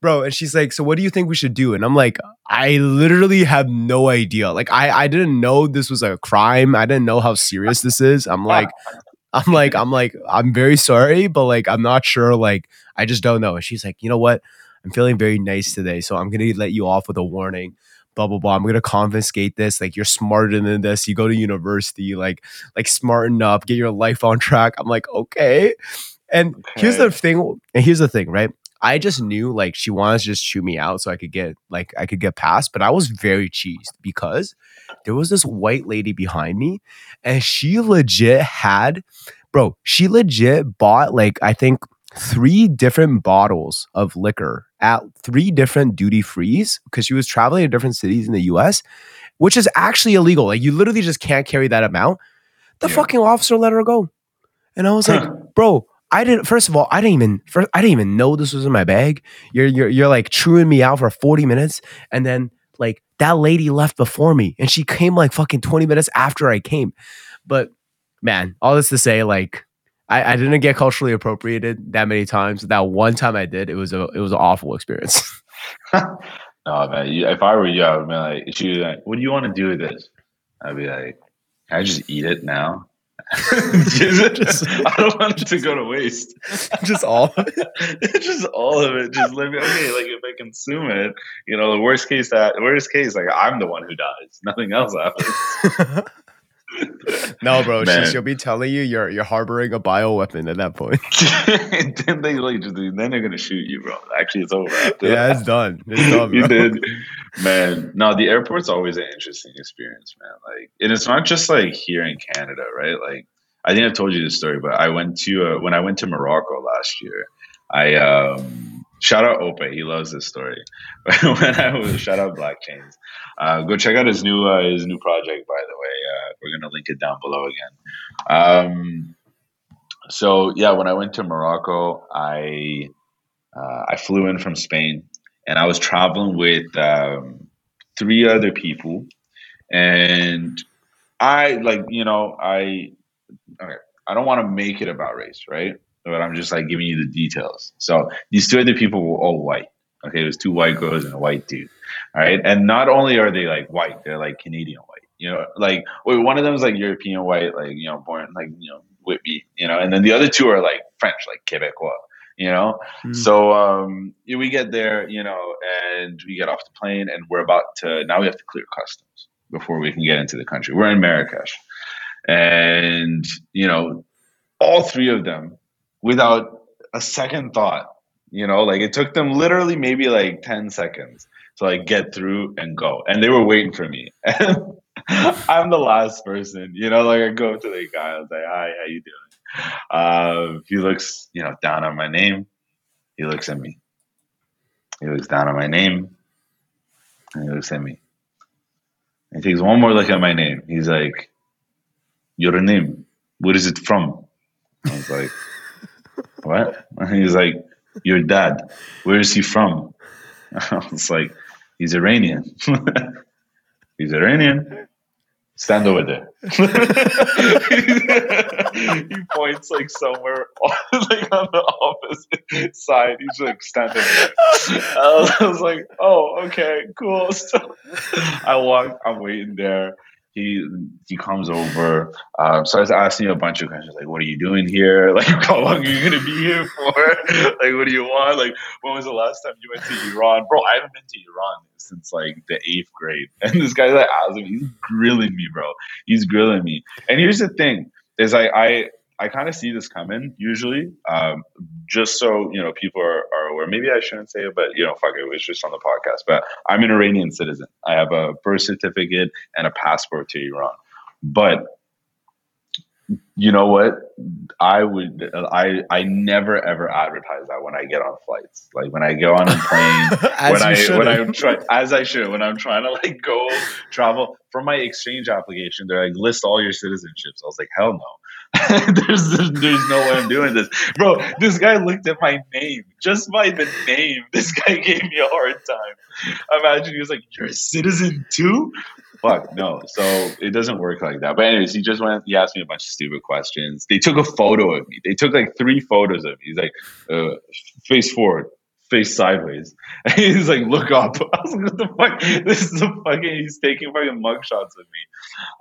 bro," and she's like, "So what do you think we should do?" And I'm like, "I literally have no idea. Like, I I didn't know this was a crime. I didn't know how serious this is. I'm like." I'm like, I'm like, I'm very sorry, but like, I'm not sure. Like, I just don't know. And she's like, you know what? I'm feeling very nice today, so I'm gonna let you off with a warning. Blah blah blah. I'm gonna confiscate this. Like, you're smarter than this. You go to university. Like, like smarten up. Get your life on track. I'm like, okay. And okay. here's the thing. And here's the thing, right? I just knew like she wanted to just chew me out so I could get like I could get past, but I was very cheesed because there was this white lady behind me and she legit had bro, she legit bought like I think three different bottles of liquor at three different duty frees because she was traveling to different cities in the US, which is actually illegal. Like you literally just can't carry that amount. The yeah. fucking officer let her go. And I was like, bro, I didn't. First of all, I didn't even. First, I didn't even know this was in my bag. You're you're you're like chewing me out for forty minutes, and then like that lady left before me, and she came like fucking twenty minutes after I came. But man, all this to say, like I, I didn't get culturally appropriated that many times. That one time I did, it was a it was an awful experience. no man, if I were you, I would be like, she like, "What do you want to do with this?" I'd be like, "Can I just eat it now?" Just, I don't want it to go to waste. Just all of it. just all of it. Just let me okay, like if I consume it, you know, the worst case that worst case, like I'm the one who dies. Nothing else happens. No, bro, she, she'll be telling you you're you're harboring a bio weapon at that point. then they like just then they're gonna shoot you, bro. Actually, it's over. After yeah, that. it's done. It's done, you did, man. No, the airport's always an interesting experience, man. Like, and it's not just like here in Canada, right? Like, I think I've told you this story, but I went to uh, when I went to Morocco last year. I um, shout out Ope. He loves this story. when I was shout out Black Chains. Uh, go check out his new uh, his new project. By the way, we're gonna link it down below again. Um, so yeah, when I went to Morocco, I uh, I flew in from Spain, and I was traveling with um, three other people, and I like you know I okay, I don't want to make it about race, right? But I'm just like giving you the details. So these two other people were all white. Okay, it was two white girls and a white dude. All right, and not only are they like white, they're like Canadian white. You know, like wait, one of them is like European white, like you know, born like you know Whitby. You know, and then the other two are like French, like Quebecois you know mm. so um, we get there you know and we get off the plane and we're about to now we have to clear customs before we can get into the country we're in marrakesh and you know all three of them without a second thought you know like it took them literally maybe like 10 seconds to like get through and go and they were waiting for me and i'm the last person you know like i go to the guy i was like hi how you doing uh, he looks you know down on my name he looks at me he looks down on my name and he looks at me he takes one more look at my name he's like your name, where is it from? I was like, what? And he's like, your dad, where is he from? I was like, he's Iranian. He's Iranian. stand over there. he points like somewhere like on the opposite side. He's like standing there. I was like, oh, okay, cool. So I walk, I'm waiting there he he comes over, um, starts asking me a bunch of questions like, "What are you doing here? Like, how long are you gonna be here for? like, what do you want? Like, when was the last time you went to Iran, bro? I haven't been to Iran since like the eighth grade, and this guy's like he's grilling me, bro. He's grilling me. And here's the thing: is I I I kind of see this coming usually, um, just so you know people are, are aware. Maybe I shouldn't say it, but you know, fuck it, it was just on the podcast. But I'm an Iranian citizen. I have a birth certificate and a passport to Iran. But you know what? I would I I never ever advertise that when I get on flights. Like when I go on a plane, when I when I'm try as I should when I'm trying to like go travel for my exchange application, they're like list all your citizenships. I was like, hell no. there's there's no way I'm doing this, bro. This guy looked at my name just by the name. This guy gave me a hard time. Imagine he was like, "You're a citizen too." Fuck no. So it doesn't work like that. But anyways, he just went. He asked me a bunch of stupid questions. They took a photo of me. They took like three photos of me. He's like, uh, face forward, face sideways. And he's like, look up. I was like, what the fuck? This is a fucking, he's taking fucking mugshots of me.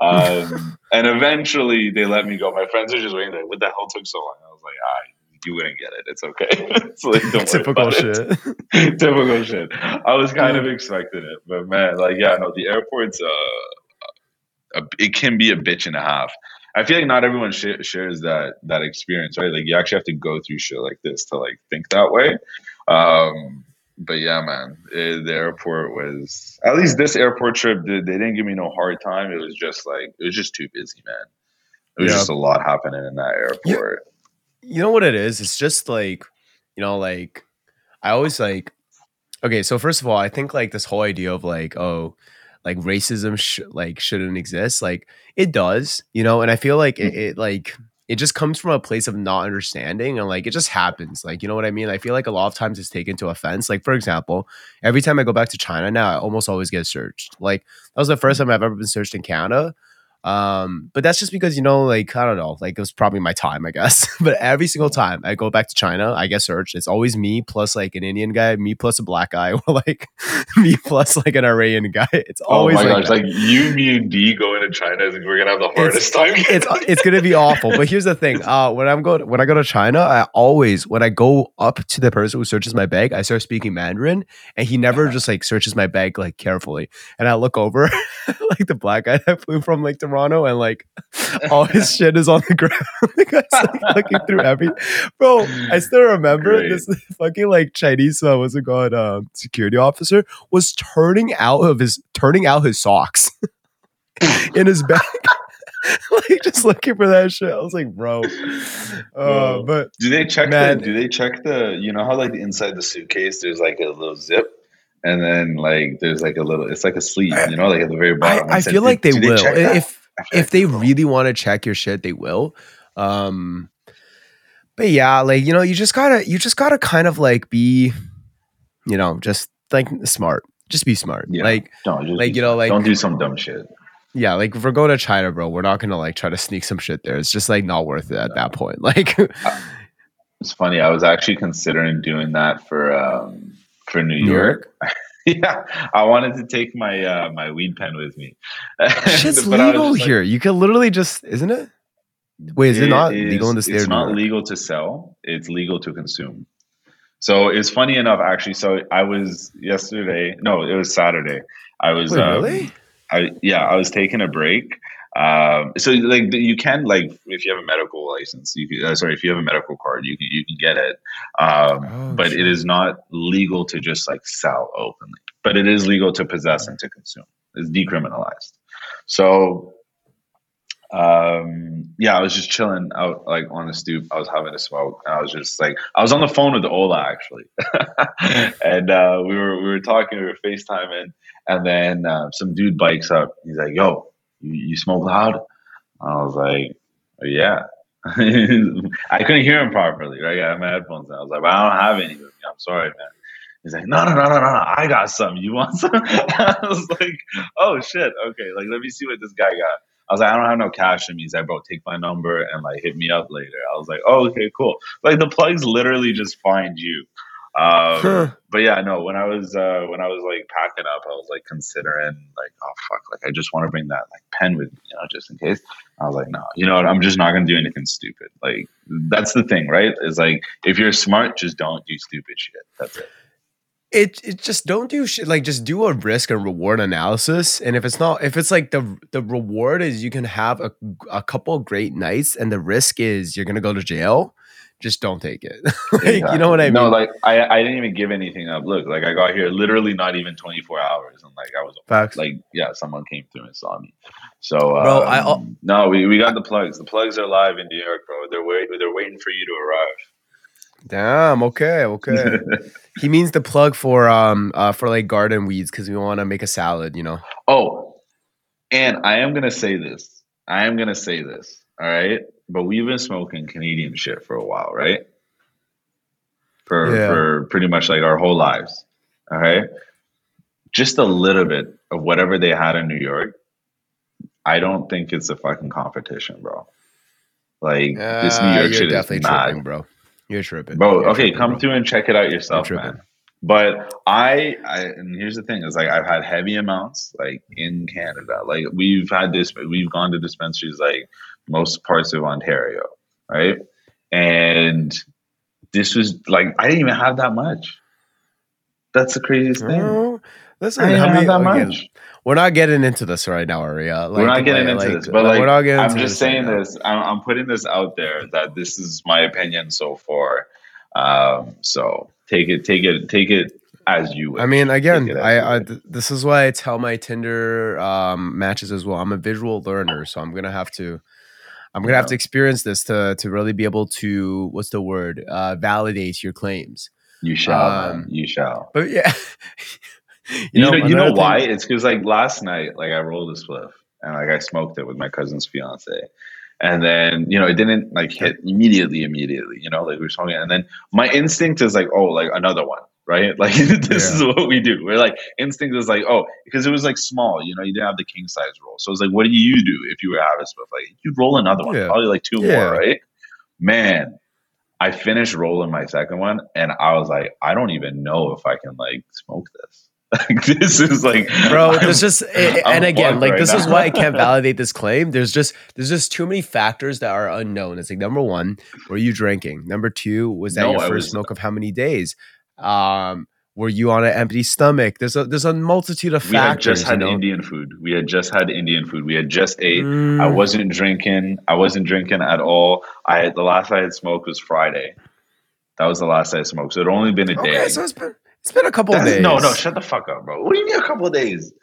Um, and eventually they let me go. My friends are just waiting like, what the hell took so long? I was like, ah, you wouldn't get it. It's okay. it's like, Typical shit. Typical shit. I was kind of expecting it, but man, like, yeah, no, the airport's, uh, a, it can be a bitch and a half. I feel like not everyone sh- shares that that experience, right? Like you actually have to go through shit like this to like think that way. Um, but yeah, man, it, the airport was at least this airport trip. They, they, didn't give me no hard time. It was just like it was just too busy, man. It was yeah. just a lot happening in that airport. You, know what it is? It's just like you know, like I always like. Okay, so first of all, I think like this whole idea of like, oh, like racism sh- like shouldn't exist. Like it does, you know, and I feel like it, mm. it like it just comes from a place of not understanding and like it just happens like you know what i mean i feel like a lot of times it's taken to offense like for example every time i go back to china now i almost always get searched like that was the first mm. time i've ever been searched in canada um, but that's just because you know, like I don't know, like it was probably my time, I guess. but every single time I go back to China, I get searched. It's always me plus like an Indian guy, me plus a black guy, or like me plus like an Iranian guy. It's oh always oh my like gosh, like you, me, and D going to China, is we're gonna have the hardest it's, time. it's it's gonna be awful. But here's the thing: uh, when I'm going when I go to China, I always when I go up to the person who searches my bag, I start speaking Mandarin, and he never just like searches my bag like carefully, and I look over like the black guy that flew from like Toronto, and like all his shit is on the ground. the guy's like looking through every bro. I still remember Great. this fucking like Chinese uh, what's it called um, security officer was turning out of his turning out his socks in his bag. like just looking for that shit. I was like, bro. Uh, but do they check man, the do they check the you know how like inside the suitcase there's like a little zip and then like there's like a little it's like a sleeve, you know, like at the very bottom. I, I feel like they will. They if if they really want to check your shit, they will. Um, but yeah, like you know, you just gotta you just gotta kind of like be, you know, just like smart. Just be smart. Yeah. Like, don't like you know, like don't do some dumb shit. Yeah, like if we're going to China, bro, we're not gonna like try to sneak some shit there. It's just like not worth it at no. that point. Like, it's funny. I was actually considering doing that for um for New, New York. York? yeah, I wanted to take my uh, my weed pen with me. Shit's legal like, here. You can literally just, isn't it? Wait, is it, it not is, legal in the state? It's not legal to sell. It's legal to consume. So it's funny enough, actually. So I was yesterday. No, it was Saturday. I was Wait, um, really. I yeah, I was taking a break um, so like you can like if you have a medical license, you can, uh, sorry if you have a medical card, you can you can get it. Um, oh, but sure. it is not legal to just like sell openly, but it is legal to possess and to consume. It's decriminalized. So um, yeah, I was just chilling out like on the stoop. I was having a smoke. I was just like I was on the phone with Ola actually, and uh, we were we were talking, we were FaceTiming, and then uh, some dude bikes up. He's like, "Yo." You, you smoke loud? I was like, yeah. I couldn't hear him properly, right? I had my headphones on. I was like, well, I don't have any me. I'm sorry, man. He's like, no, no, no, no, no, no. I got some. You want some? I was like, oh shit. Okay, like let me see what this guy got. I was like, I don't have no cash. And he's like, bro, take my number and like hit me up later. I was like, oh, okay, cool. Like the plugs literally just find you. Um, but yeah, no. When I was uh, when I was like packing up, I was like considering like, oh fuck, like I just want to bring that like pen with me, you know, just in case. I was like, no, you know what? I'm just not gonna do anything stupid. Like that's the thing, right? Is like if you're smart, just don't do stupid shit. That's it. It, it just don't do shit like just do a risk and reward analysis and if it's not if it's like the the reward is you can have a, a couple great nights and the risk is you're gonna go to jail just don't take it. like, exactly. You know what I mean? No, like I, I didn't even give anything up. Look, like I got here literally not even 24 hours, and like I was Facts. like, yeah, someone came through and saw me. So, bro, um, I no, we, we got the plugs. The plugs are live in New York, bro. They're wait, they're waiting for you to arrive. Damn. Okay. Okay. he means the plug for um uh for like garden weeds because we want to make a salad. You know. Oh, and I am gonna say this. I am gonna say this. All right but we've been smoking Canadian shit for a while, right? For yeah. for pretty much like our whole lives. Okay. Just a little bit of whatever they had in New York. I don't think it's a fucking competition, bro. Like uh, this New York shit definitely is mad, tripping, bro. You're tripping, bro. You're okay, tripping, come bro. through and check it out yourself, man. But I, I, and here's the thing: is like I've had heavy amounts like in Canada. Like we've had this, we've gone to dispensaries like most parts of Ontario, right? And this was like I didn't even have that much. That's the craziest thing. Oh, listen, I didn't have that again, much. We're not getting into this right now, Aria. Like, we're not getting like, into like, this, but like, we're not getting I'm just saying right this. I'm, I'm, putting this out there that this is my opinion so far. Um, so take it, take it, take it as you. Wish. I mean, again, I, I this is why I tell my Tinder um, matches as well. I'm a visual learner, so I'm gonna have to I'm gonna have to experience this to to really be able to what's the word uh, validate your claims. You shall. Um, you shall. But yeah, you, you know, know you know thing- why? It's because like last night, like I rolled a spliff and like I smoked it with my cousin's fiance, and then you know it didn't like hit immediately, immediately. You know, like we were smoking, and then my instinct is like, oh, like another one right? Like this yeah. is what we do. We're like instinct is like, oh, because it was like small, you know, you didn't have the king size roll. So it's like, what do you do if you were having stuff? Like you'd roll another one, yeah. probably like two yeah. more, right? Man, I finished rolling my second one and I was like, I don't even know if I can like smoke this. Like, this is like bro there's just and again like right this now. is why i can't validate this claim there's just there's just too many factors that are unknown it's like number one were you drinking number two was that no, your first smoke of how many days um, were you on an empty stomach? There's a there's a multitude of we factors. We had just had you know? Indian food. We had just had Indian food. We had just ate. Mm. I wasn't drinking. I wasn't drinking at all. I had the last I had smoked was Friday. That was the last I smoked. So it only been a okay, day. So it's been it's been a couple That's, days. No, no, shut the fuck up, bro. What do you mean a couple days?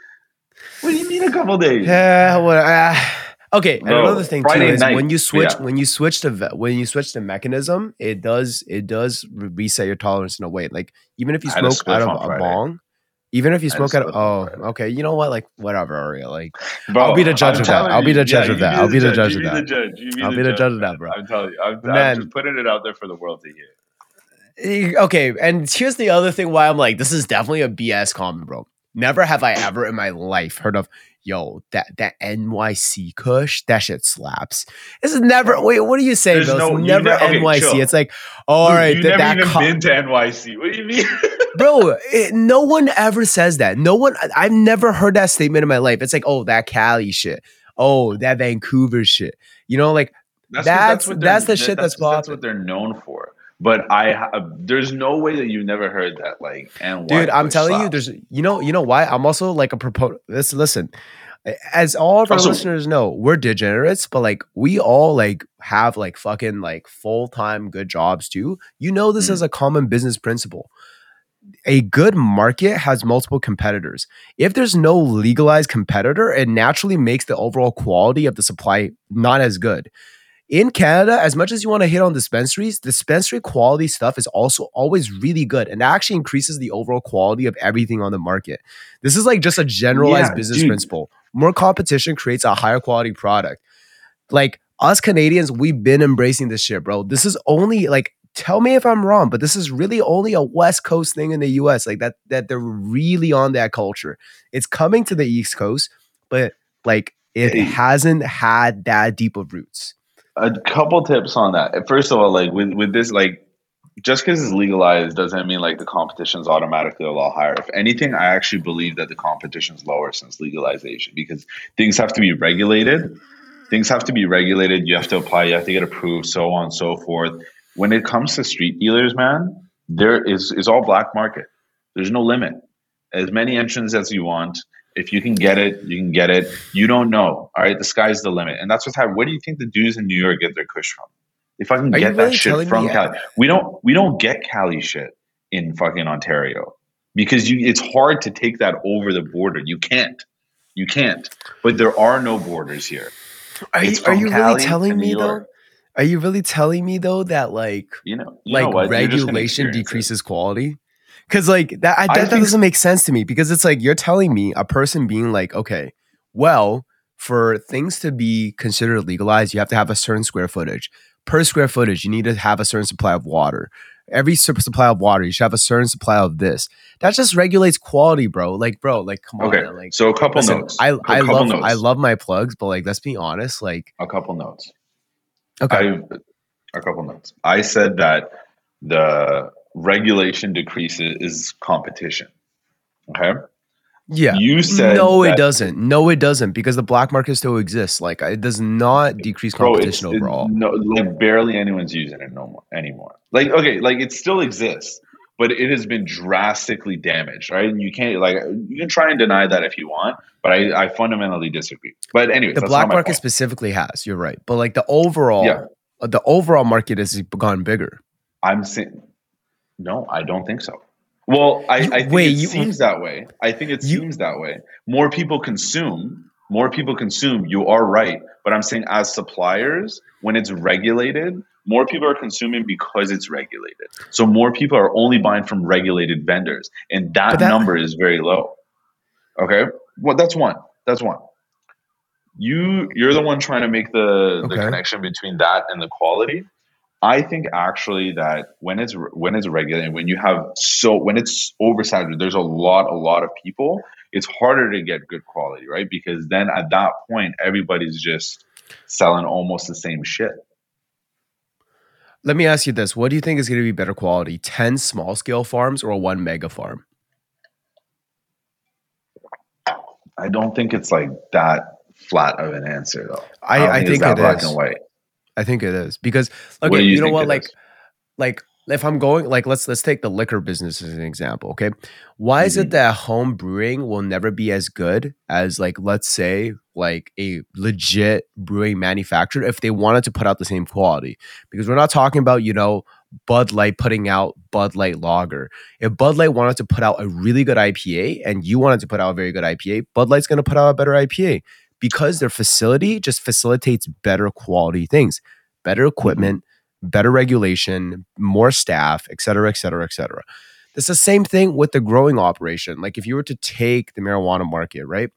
What do you mean a couple days? Yeah, well, uh, Okay, and another thing Friday too is night, when you switch yeah. when you switch to when you switch the mechanism, it does it does reset your tolerance in a way. Like even if you smoke out of a bong, even if you smoke out of oh okay, you know what? Like whatever, Aria. Like bro, I'll be the judge I'm of that. I'll be the judge of that. I'll be the judge of that. I'll be the judge of that, bro. I'm telling you, I'm, I'm just putting it out there for the world to hear. Eh, okay, and here's the other thing why I'm like, this is definitely a BS comment, bro. Never have I ever in my life heard of yo, that that NYC Kush, that shit slaps. This is never. Wait, what are you saying? There's no, never ne- okay, NYC. Chill. It's like, all right, you th- never even co- been to NYC. What do you mean, bro? It, no one ever says that. No one. I, I've never heard that statement in my life. It's like, oh, that Cali shit. Oh, that Vancouver shit. You know, like that's that's that's, that's the shit that's, that's, that's what they're known for. But I, there's no way that you've never heard that. Like, and dude, I'm telling you, there's, you know, you know why? I'm also like a proponent. Listen, listen, as all of our also, listeners know, we're degenerates, but like we all like have like fucking like full time good jobs too. You know, this mm-hmm. is a common business principle. A good market has multiple competitors. If there's no legalized competitor, it naturally makes the overall quality of the supply not as good in Canada, as much as you want to hit on dispensaries, dispensary quality stuff is also always really good and actually increases the overall quality of everything on the market. This is like just a generalized yeah, business dude. principle. More competition creates a higher quality product. Like us Canadians, we've been embracing this shit, bro. This is only like tell me if I'm wrong, but this is really only a West Coast thing in the US. Like that that they're really on that culture. It's coming to the East Coast, but like it hasn't had that deep of roots. A couple tips on that. First of all, like with with this, like just because it's legalized doesn't mean like the competition is automatically a lot higher. If anything, I actually believe that the competition is lower since legalization because things have to be regulated. Things have to be regulated. You have to apply. You have to get approved. So on and so forth. When it comes to street dealers, man, there is is all black market. There's no limit. As many entrants as you want. If you can get it, you can get it. You don't know. All right, the sky's the limit, and that's what's happening. Where do you think the dudes in New York get their kush from? If I can Are get really that shit from Cali, we don't we don't get Cali shit in fucking Ontario because you it's hard to take that over the border. You can't, you can't. But there are no borders here. Are you, are you really telling me though? Are you really telling me though that like you know you like know regulation decreases it. quality? Because like that, I, that, that doesn't make sense to me. Because it's like you're telling me a person being like, okay, well, for things to be considered legalized, you have to have a certain square footage per square footage, you need to have a certain supply of water. Every supply of water, you should have a certain supply of this. That just regulates quality, bro. Like, bro, like, come okay. on. Like, so a couple listen, notes. I, I love notes. I love my plugs, but like, let's be honest. Like, a couple notes. Okay. I, a couple notes. I said that the regulation decreases is competition. Okay. Yeah. You said no, it doesn't. No, it doesn't because the black market still exists. Like it does not decrease competition bro, overall. It, no, like barely anyone's using it no more anymore. Like okay, like it still exists, but it has been drastically damaged. Right, and you can't like you can try and deny that if you want, but I, I fundamentally disagree. But anyway, the black market specifically has. You're right, but like the overall, yeah. the overall market has gone bigger. I'm saying no, I don't think so. Well, I, I think wait, it you, seems that way. I think it you, seems that way. More people consume. More people consume. You are right, but I'm saying as suppliers, when it's regulated, more people are consuming because it's regulated. So more people are only buying from regulated vendors, and that, that number is very low. Okay, well that's one. That's one. You you're the one trying to make the okay. the connection between that and the quality. I think actually that when it's when it's regulated, when you have so when it's oversaturated, there's a lot a lot of people. It's harder to get good quality, right? Because then at that point, everybody's just selling almost the same shit. Let me ask you this: What do you think is going to be better quality, ten small scale farms or one mega farm? I don't think it's like that flat of an answer, though. I, I, I think, think it black is. and white. I think it is because okay, you, you know what? Like, is? like if I'm going like let's let's take the liquor business as an example. Okay, why mm-hmm. is it mm-hmm. that home brewing will never be as good as like let's say like a legit brewing manufacturer if they wanted to put out the same quality? Because we're not talking about you know Bud Light putting out Bud Light Lager. If Bud Light wanted to put out a really good IPA and you wanted to put out a very good IPA, Bud Light's going to put out a better IPA because their facility just facilitates better quality things, better mm-hmm. equipment, better regulation, more staff, et cetera, et cetera, et cetera. It's the same thing with the growing operation. Like if you were to take the marijuana market, right?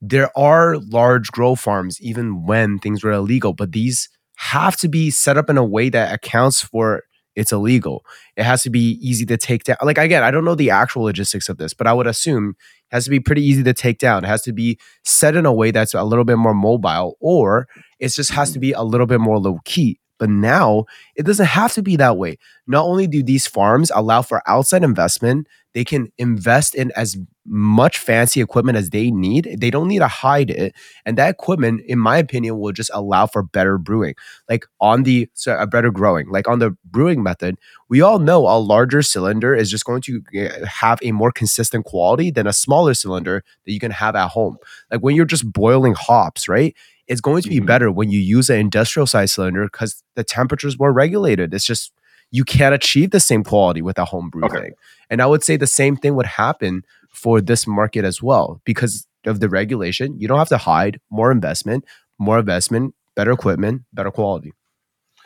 There are large grow farms even when things were illegal, but these have to be set up in a way that accounts for it's illegal. It has to be easy to take down. Like again, I don't know the actual logistics of this, but I would assume it has to be pretty easy to take down. It has to be set in a way that's a little bit more mobile, or it just has to mm-hmm. be a little bit more low key. But now it doesn't have to be that way. Not only do these farms allow for outside investment, they can invest in as much fancy equipment as they need. They don't need to hide it. And that equipment, in my opinion, will just allow for better brewing. Like on the so a better growing, like on the brewing method, we all know a larger cylinder is just going to eh, have a more consistent quality than a smaller cylinder that you can have at home. Like when you're just boiling hops, right? It's going to be mm-hmm. better when you use an industrial size cylinder because the temperature is more regulated. It's just you can't achieve the same quality with a home brew okay. thing. And I would say the same thing would happen for this market as well because of the regulation. You don't have to hide more investment, more investment, better equipment, better quality.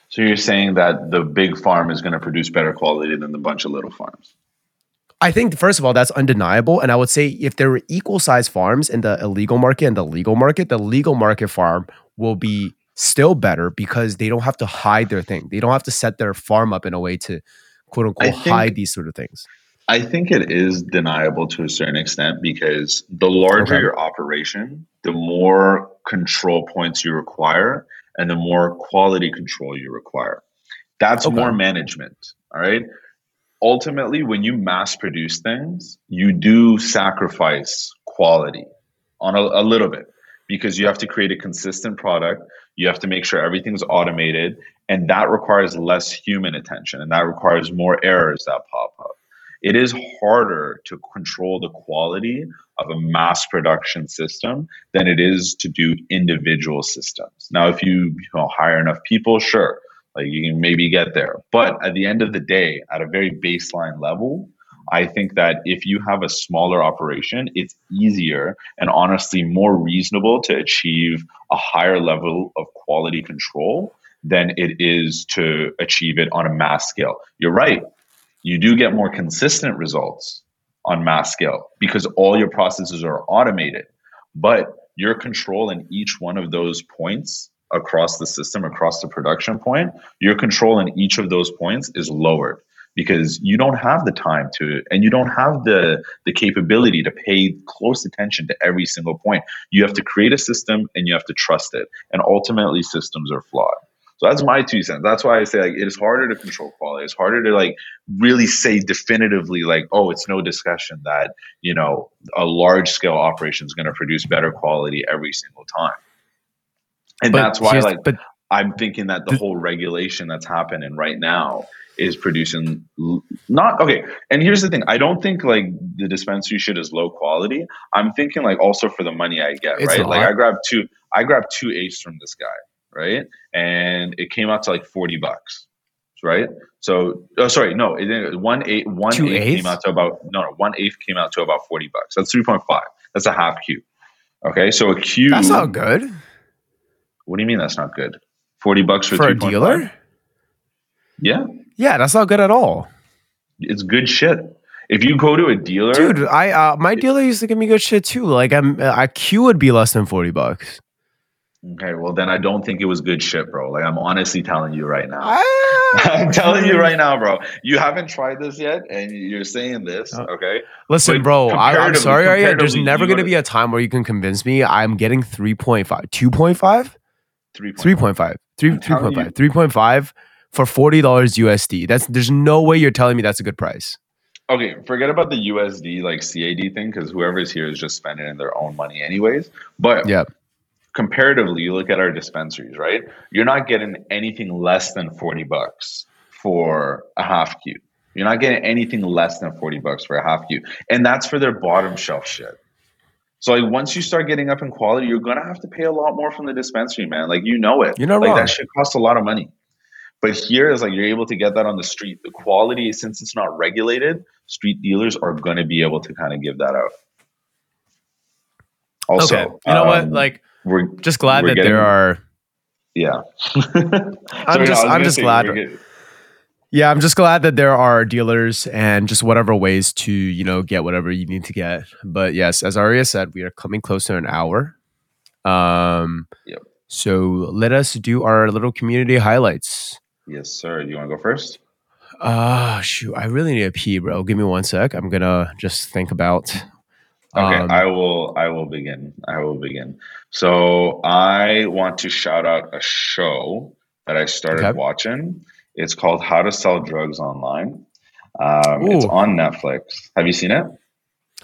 So you're saying that the big farm is going to produce better quality than the bunch of little farms? I think first of all that's undeniable, and I would say if there were equal size farms in the illegal market and the legal market, the legal market farm will be still better because they don't have to hide their thing. They don't have to set their farm up in a way to quote unquote hide these sort of things. I think it is deniable to a certain extent because the larger okay. your operation, the more control points you require and the more quality control you require. That's okay. more management. All right. Ultimately, when you mass produce things, you do sacrifice quality on a, a little bit because you have to create a consistent product. You have to make sure everything's automated, and that requires less human attention and that requires more errors that pop up it is harder to control the quality of a mass production system than it is to do individual systems. Now, if you, you know, hire enough people, sure, like you can maybe get there. But at the end of the day, at a very baseline level, I think that if you have a smaller operation, it's easier and honestly more reasonable to achieve a higher level of quality control than it is to achieve it on a mass scale. You're right you do get more consistent results on mass scale because all your processes are automated. But your control in each one of those points across the system, across the production point, your control in each of those points is lowered because you don't have the time to and you don't have the the capability to pay close attention to every single point you have to create a system and you have to trust it and ultimately systems are flawed so that's my two cents. That's why I say like it is harder to control quality. It's harder to like really say definitively like, oh, it's no discussion that you know a large scale operation is going to produce better quality every single time. And but that's why like but I'm thinking that the th- whole regulation that's happening right now is producing not okay. And here's the thing: I don't think like the dispensary shit is low quality. I'm thinking like also for the money I get, it's right? Like I grabbed two, I grabbed two eighths from this guy right? And it came out to like 40 bucks, right? So, oh, sorry, no, it didn't. One eight, one Two eighth eighths? came out to about, no, no, one eighth came out to about 40 bucks. That's 3.5. That's a half cube. Okay. So a cube. That's not good. What do you mean that's not good? 40 bucks for, for a dealer? Yeah. Yeah, that's not good at all. It's good shit. If you go to a dealer, dude, I uh, my dealer used to give me good shit too. Like I'm, uh, a Q would be less than forty bucks. Okay, well then I don't think it was good shit, bro. Like I'm honestly telling you right now. Ah, I'm telling you right now, bro. You haven't tried this yet, and you're saying this, uh, okay? Listen, but bro. I, am sorry, Arya. There's never going to be a time where you can convince me. I'm getting 3.5, 2.5, 3.5, 3.5, 3.5 for forty dollars USD. That's there's no way you're telling me that's a good price. Okay, forget about the USD like CAD thing because whoever's here is just spending in their own money anyways. But yeah comparatively, you look at our dispensaries, right? You're not getting anything less than 40 bucks for a half cube. You're not getting anything less than 40 bucks for a half cube. And that's for their bottom shelf shit. So like once you start getting up in quality, you're gonna have to pay a lot more from the dispensary, man. Like you know it. You know like wrong. that shit costs a lot of money. But here is like you're able to get that on the street. The quality, since it's not regulated, street dealers are gonna be able to kind of give that out. Also, okay. you know um, what? Like we're just glad we're that getting, there are. Yeah, I'm just I'm just glad. Yeah, I'm just glad that there are dealers and just whatever ways to you know get whatever you need to get. But yes, as Arya said, we are coming close to an hour. Um. Yep. So let us do our little community highlights. Yes, sir. Do you want to go first? Ah, uh, shoot. I really need a pee, bro. Give me one sec. I'm gonna just think about Okay, um, I will. I will begin. I will begin. So I want to shout out a show that I started okay. watching. It's called How to Sell Drugs Online. Um, it's on Netflix. Have you seen it?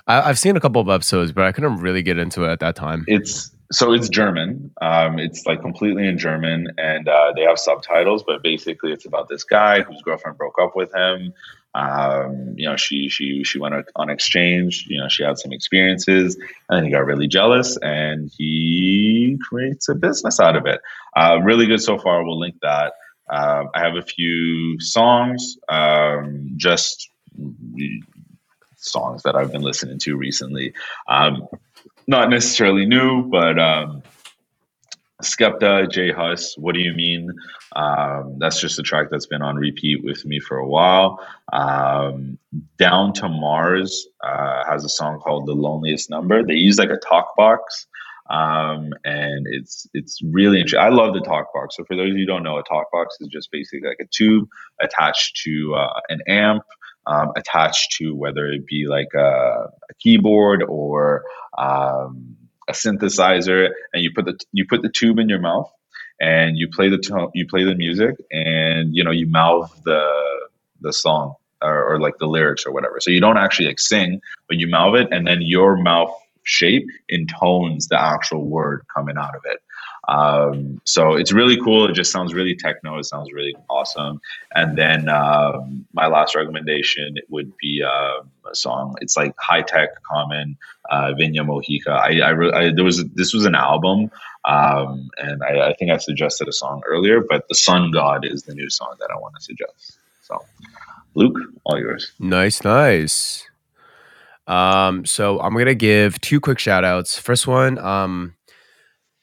I, have seen a couple of episodes, but I couldn't really get into it at that time. It's so it's German. Um, it's like completely in German, and uh, they have subtitles. But basically, it's about this guy whose girlfriend broke up with him. Um, you know, she she she went on exchange. You know, she had some experiences, and then he got really jealous, and he creates a business out of it. Uh, really good so far. We'll link that. Uh, I have a few songs, um, just songs that I've been listening to recently. Um, not necessarily new, but um, Skepta, J Hus, What Do You Mean? Um, that's just a track that's been on repeat with me for a while. Um, Down to Mars uh, has a song called The Loneliest Number. They use like a talk box. Um, and it's it's really interesting. I love the talk box. So for those of you who don't know, a talk box is just basically like a tube attached to uh, an amp um, attached to whether it be like a, a keyboard or um, a synthesizer, and you put the you put the tube in your mouth and you play the tone, you play the music, and you know you mouth the the song or, or, like the lyrics or whatever. So you don't actually like sing, but you mouth it, and then your mouth shape intones the actual word coming out of it. Um, so it's really cool. It just sounds really techno. It sounds really awesome. And then um, my last recommendation would be uh, a song. It's like high tech common uh, Vinia Mojica. I, I, re- I, there was this was an album, um, and I, I think I suggested a song earlier, but the Sun God is the new song that I want to suggest. So, Luke, all yours. Nice, nice. Um, so I'm gonna give two quick shout outs. First one, um,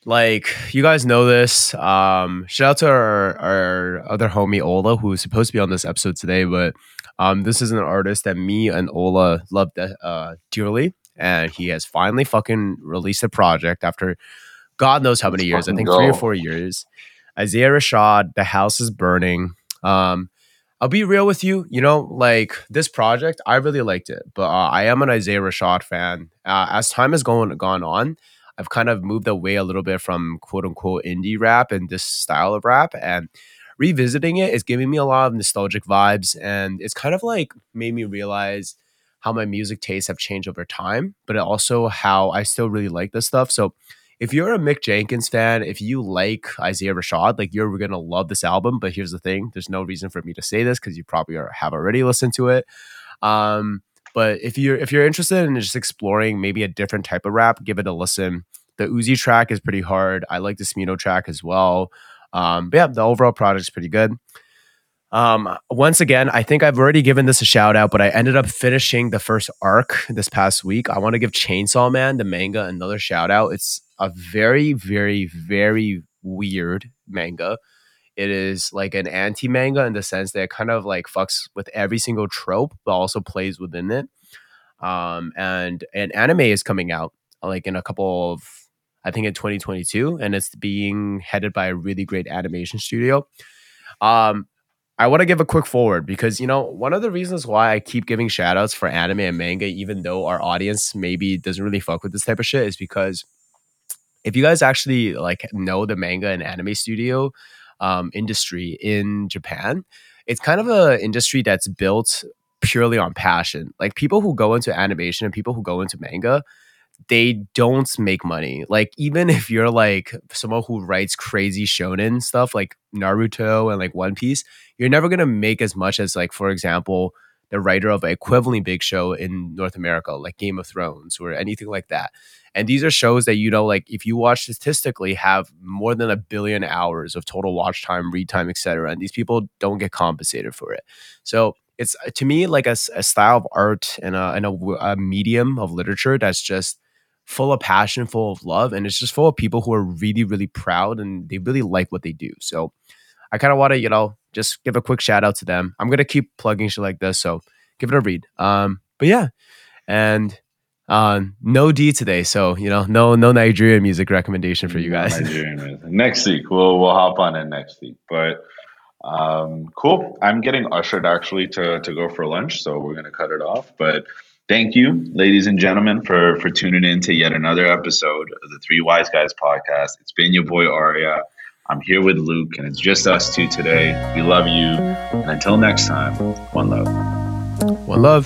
like you guys know this. Um, shout out to our, our other homie Ola, who is supposed to be on this episode today, but um, this is an artist that me and Ola love uh, dearly, and he has finally fucking released a project after God knows how many Let's years. I think go. three or four years. Isaiah Rashad, The House is Burning. Um, I'll be real with you. You know, like this project, I really liked it, but uh, I am an Isaiah Rashad fan. Uh, as time has gone gone on, I've kind of moved away a little bit from quote unquote indie rap and this style of rap, and revisiting it is giving me a lot of nostalgic vibes, and it's kind of like made me realize how my music tastes have changed over time, but also how I still really like this stuff. So if you're a Mick Jenkins fan, if you like Isaiah Rashad, like you're gonna love this album. But here's the thing: there's no reason for me to say this because you probably are, have already listened to it. Um, but if you're if you're interested in just exploring maybe a different type of rap, give it a listen. The Uzi track is pretty hard. I like the Smino track as well. Um, but yeah, the overall product is pretty good. Um, once again, I think I've already given this a shout out, but I ended up finishing the first arc this past week. I want to give Chainsaw Man, the manga, another shout out. It's a very, very, very weird manga. It is like an anti manga in the sense that it kind of like fucks with every single trope, but also plays within it. Um, and an anime is coming out like in a couple of, I think in 2022, and it's being headed by a really great animation studio. Um, I want to give a quick forward because you know one of the reasons why I keep giving shout outs for anime and manga, even though our audience maybe doesn't really fuck with this type of shit, is because if you guys actually like know the manga and anime studio um, industry in Japan, it's kind of a industry that's built purely on passion. Like people who go into animation and people who go into manga, they don't make money. Like even if you're like someone who writes crazy shonen stuff like Naruto and like One Piece, you're never gonna make as much as like for example the writer of an equivalently big show in North America, like Game of Thrones or anything like that. And these are shows that, you know, like if you watch statistically, have more than a billion hours of total watch time, read time, etc. And these people don't get compensated for it. So it's to me like a, a style of art and, a, and a, a medium of literature that's just full of passion, full of love, and it's just full of people who are really, really proud and they really like what they do. So I kind of want to, you know, just give a quick shout out to them. I'm gonna keep plugging shit like this, so give it a read. Um, but yeah, and uh, no D today, so you know, no no Nigerian music recommendation for you guys. Next week, we'll we'll hop on it next week. But um, cool. I'm getting ushered actually to to go for lunch, so we're gonna cut it off. But thank you, ladies and gentlemen, for for tuning in to yet another episode of the Three Wise Guys podcast. It's been your boy Aria. I'm here with Luke, and it's just us two today. We love you. And until next time, one love. One love.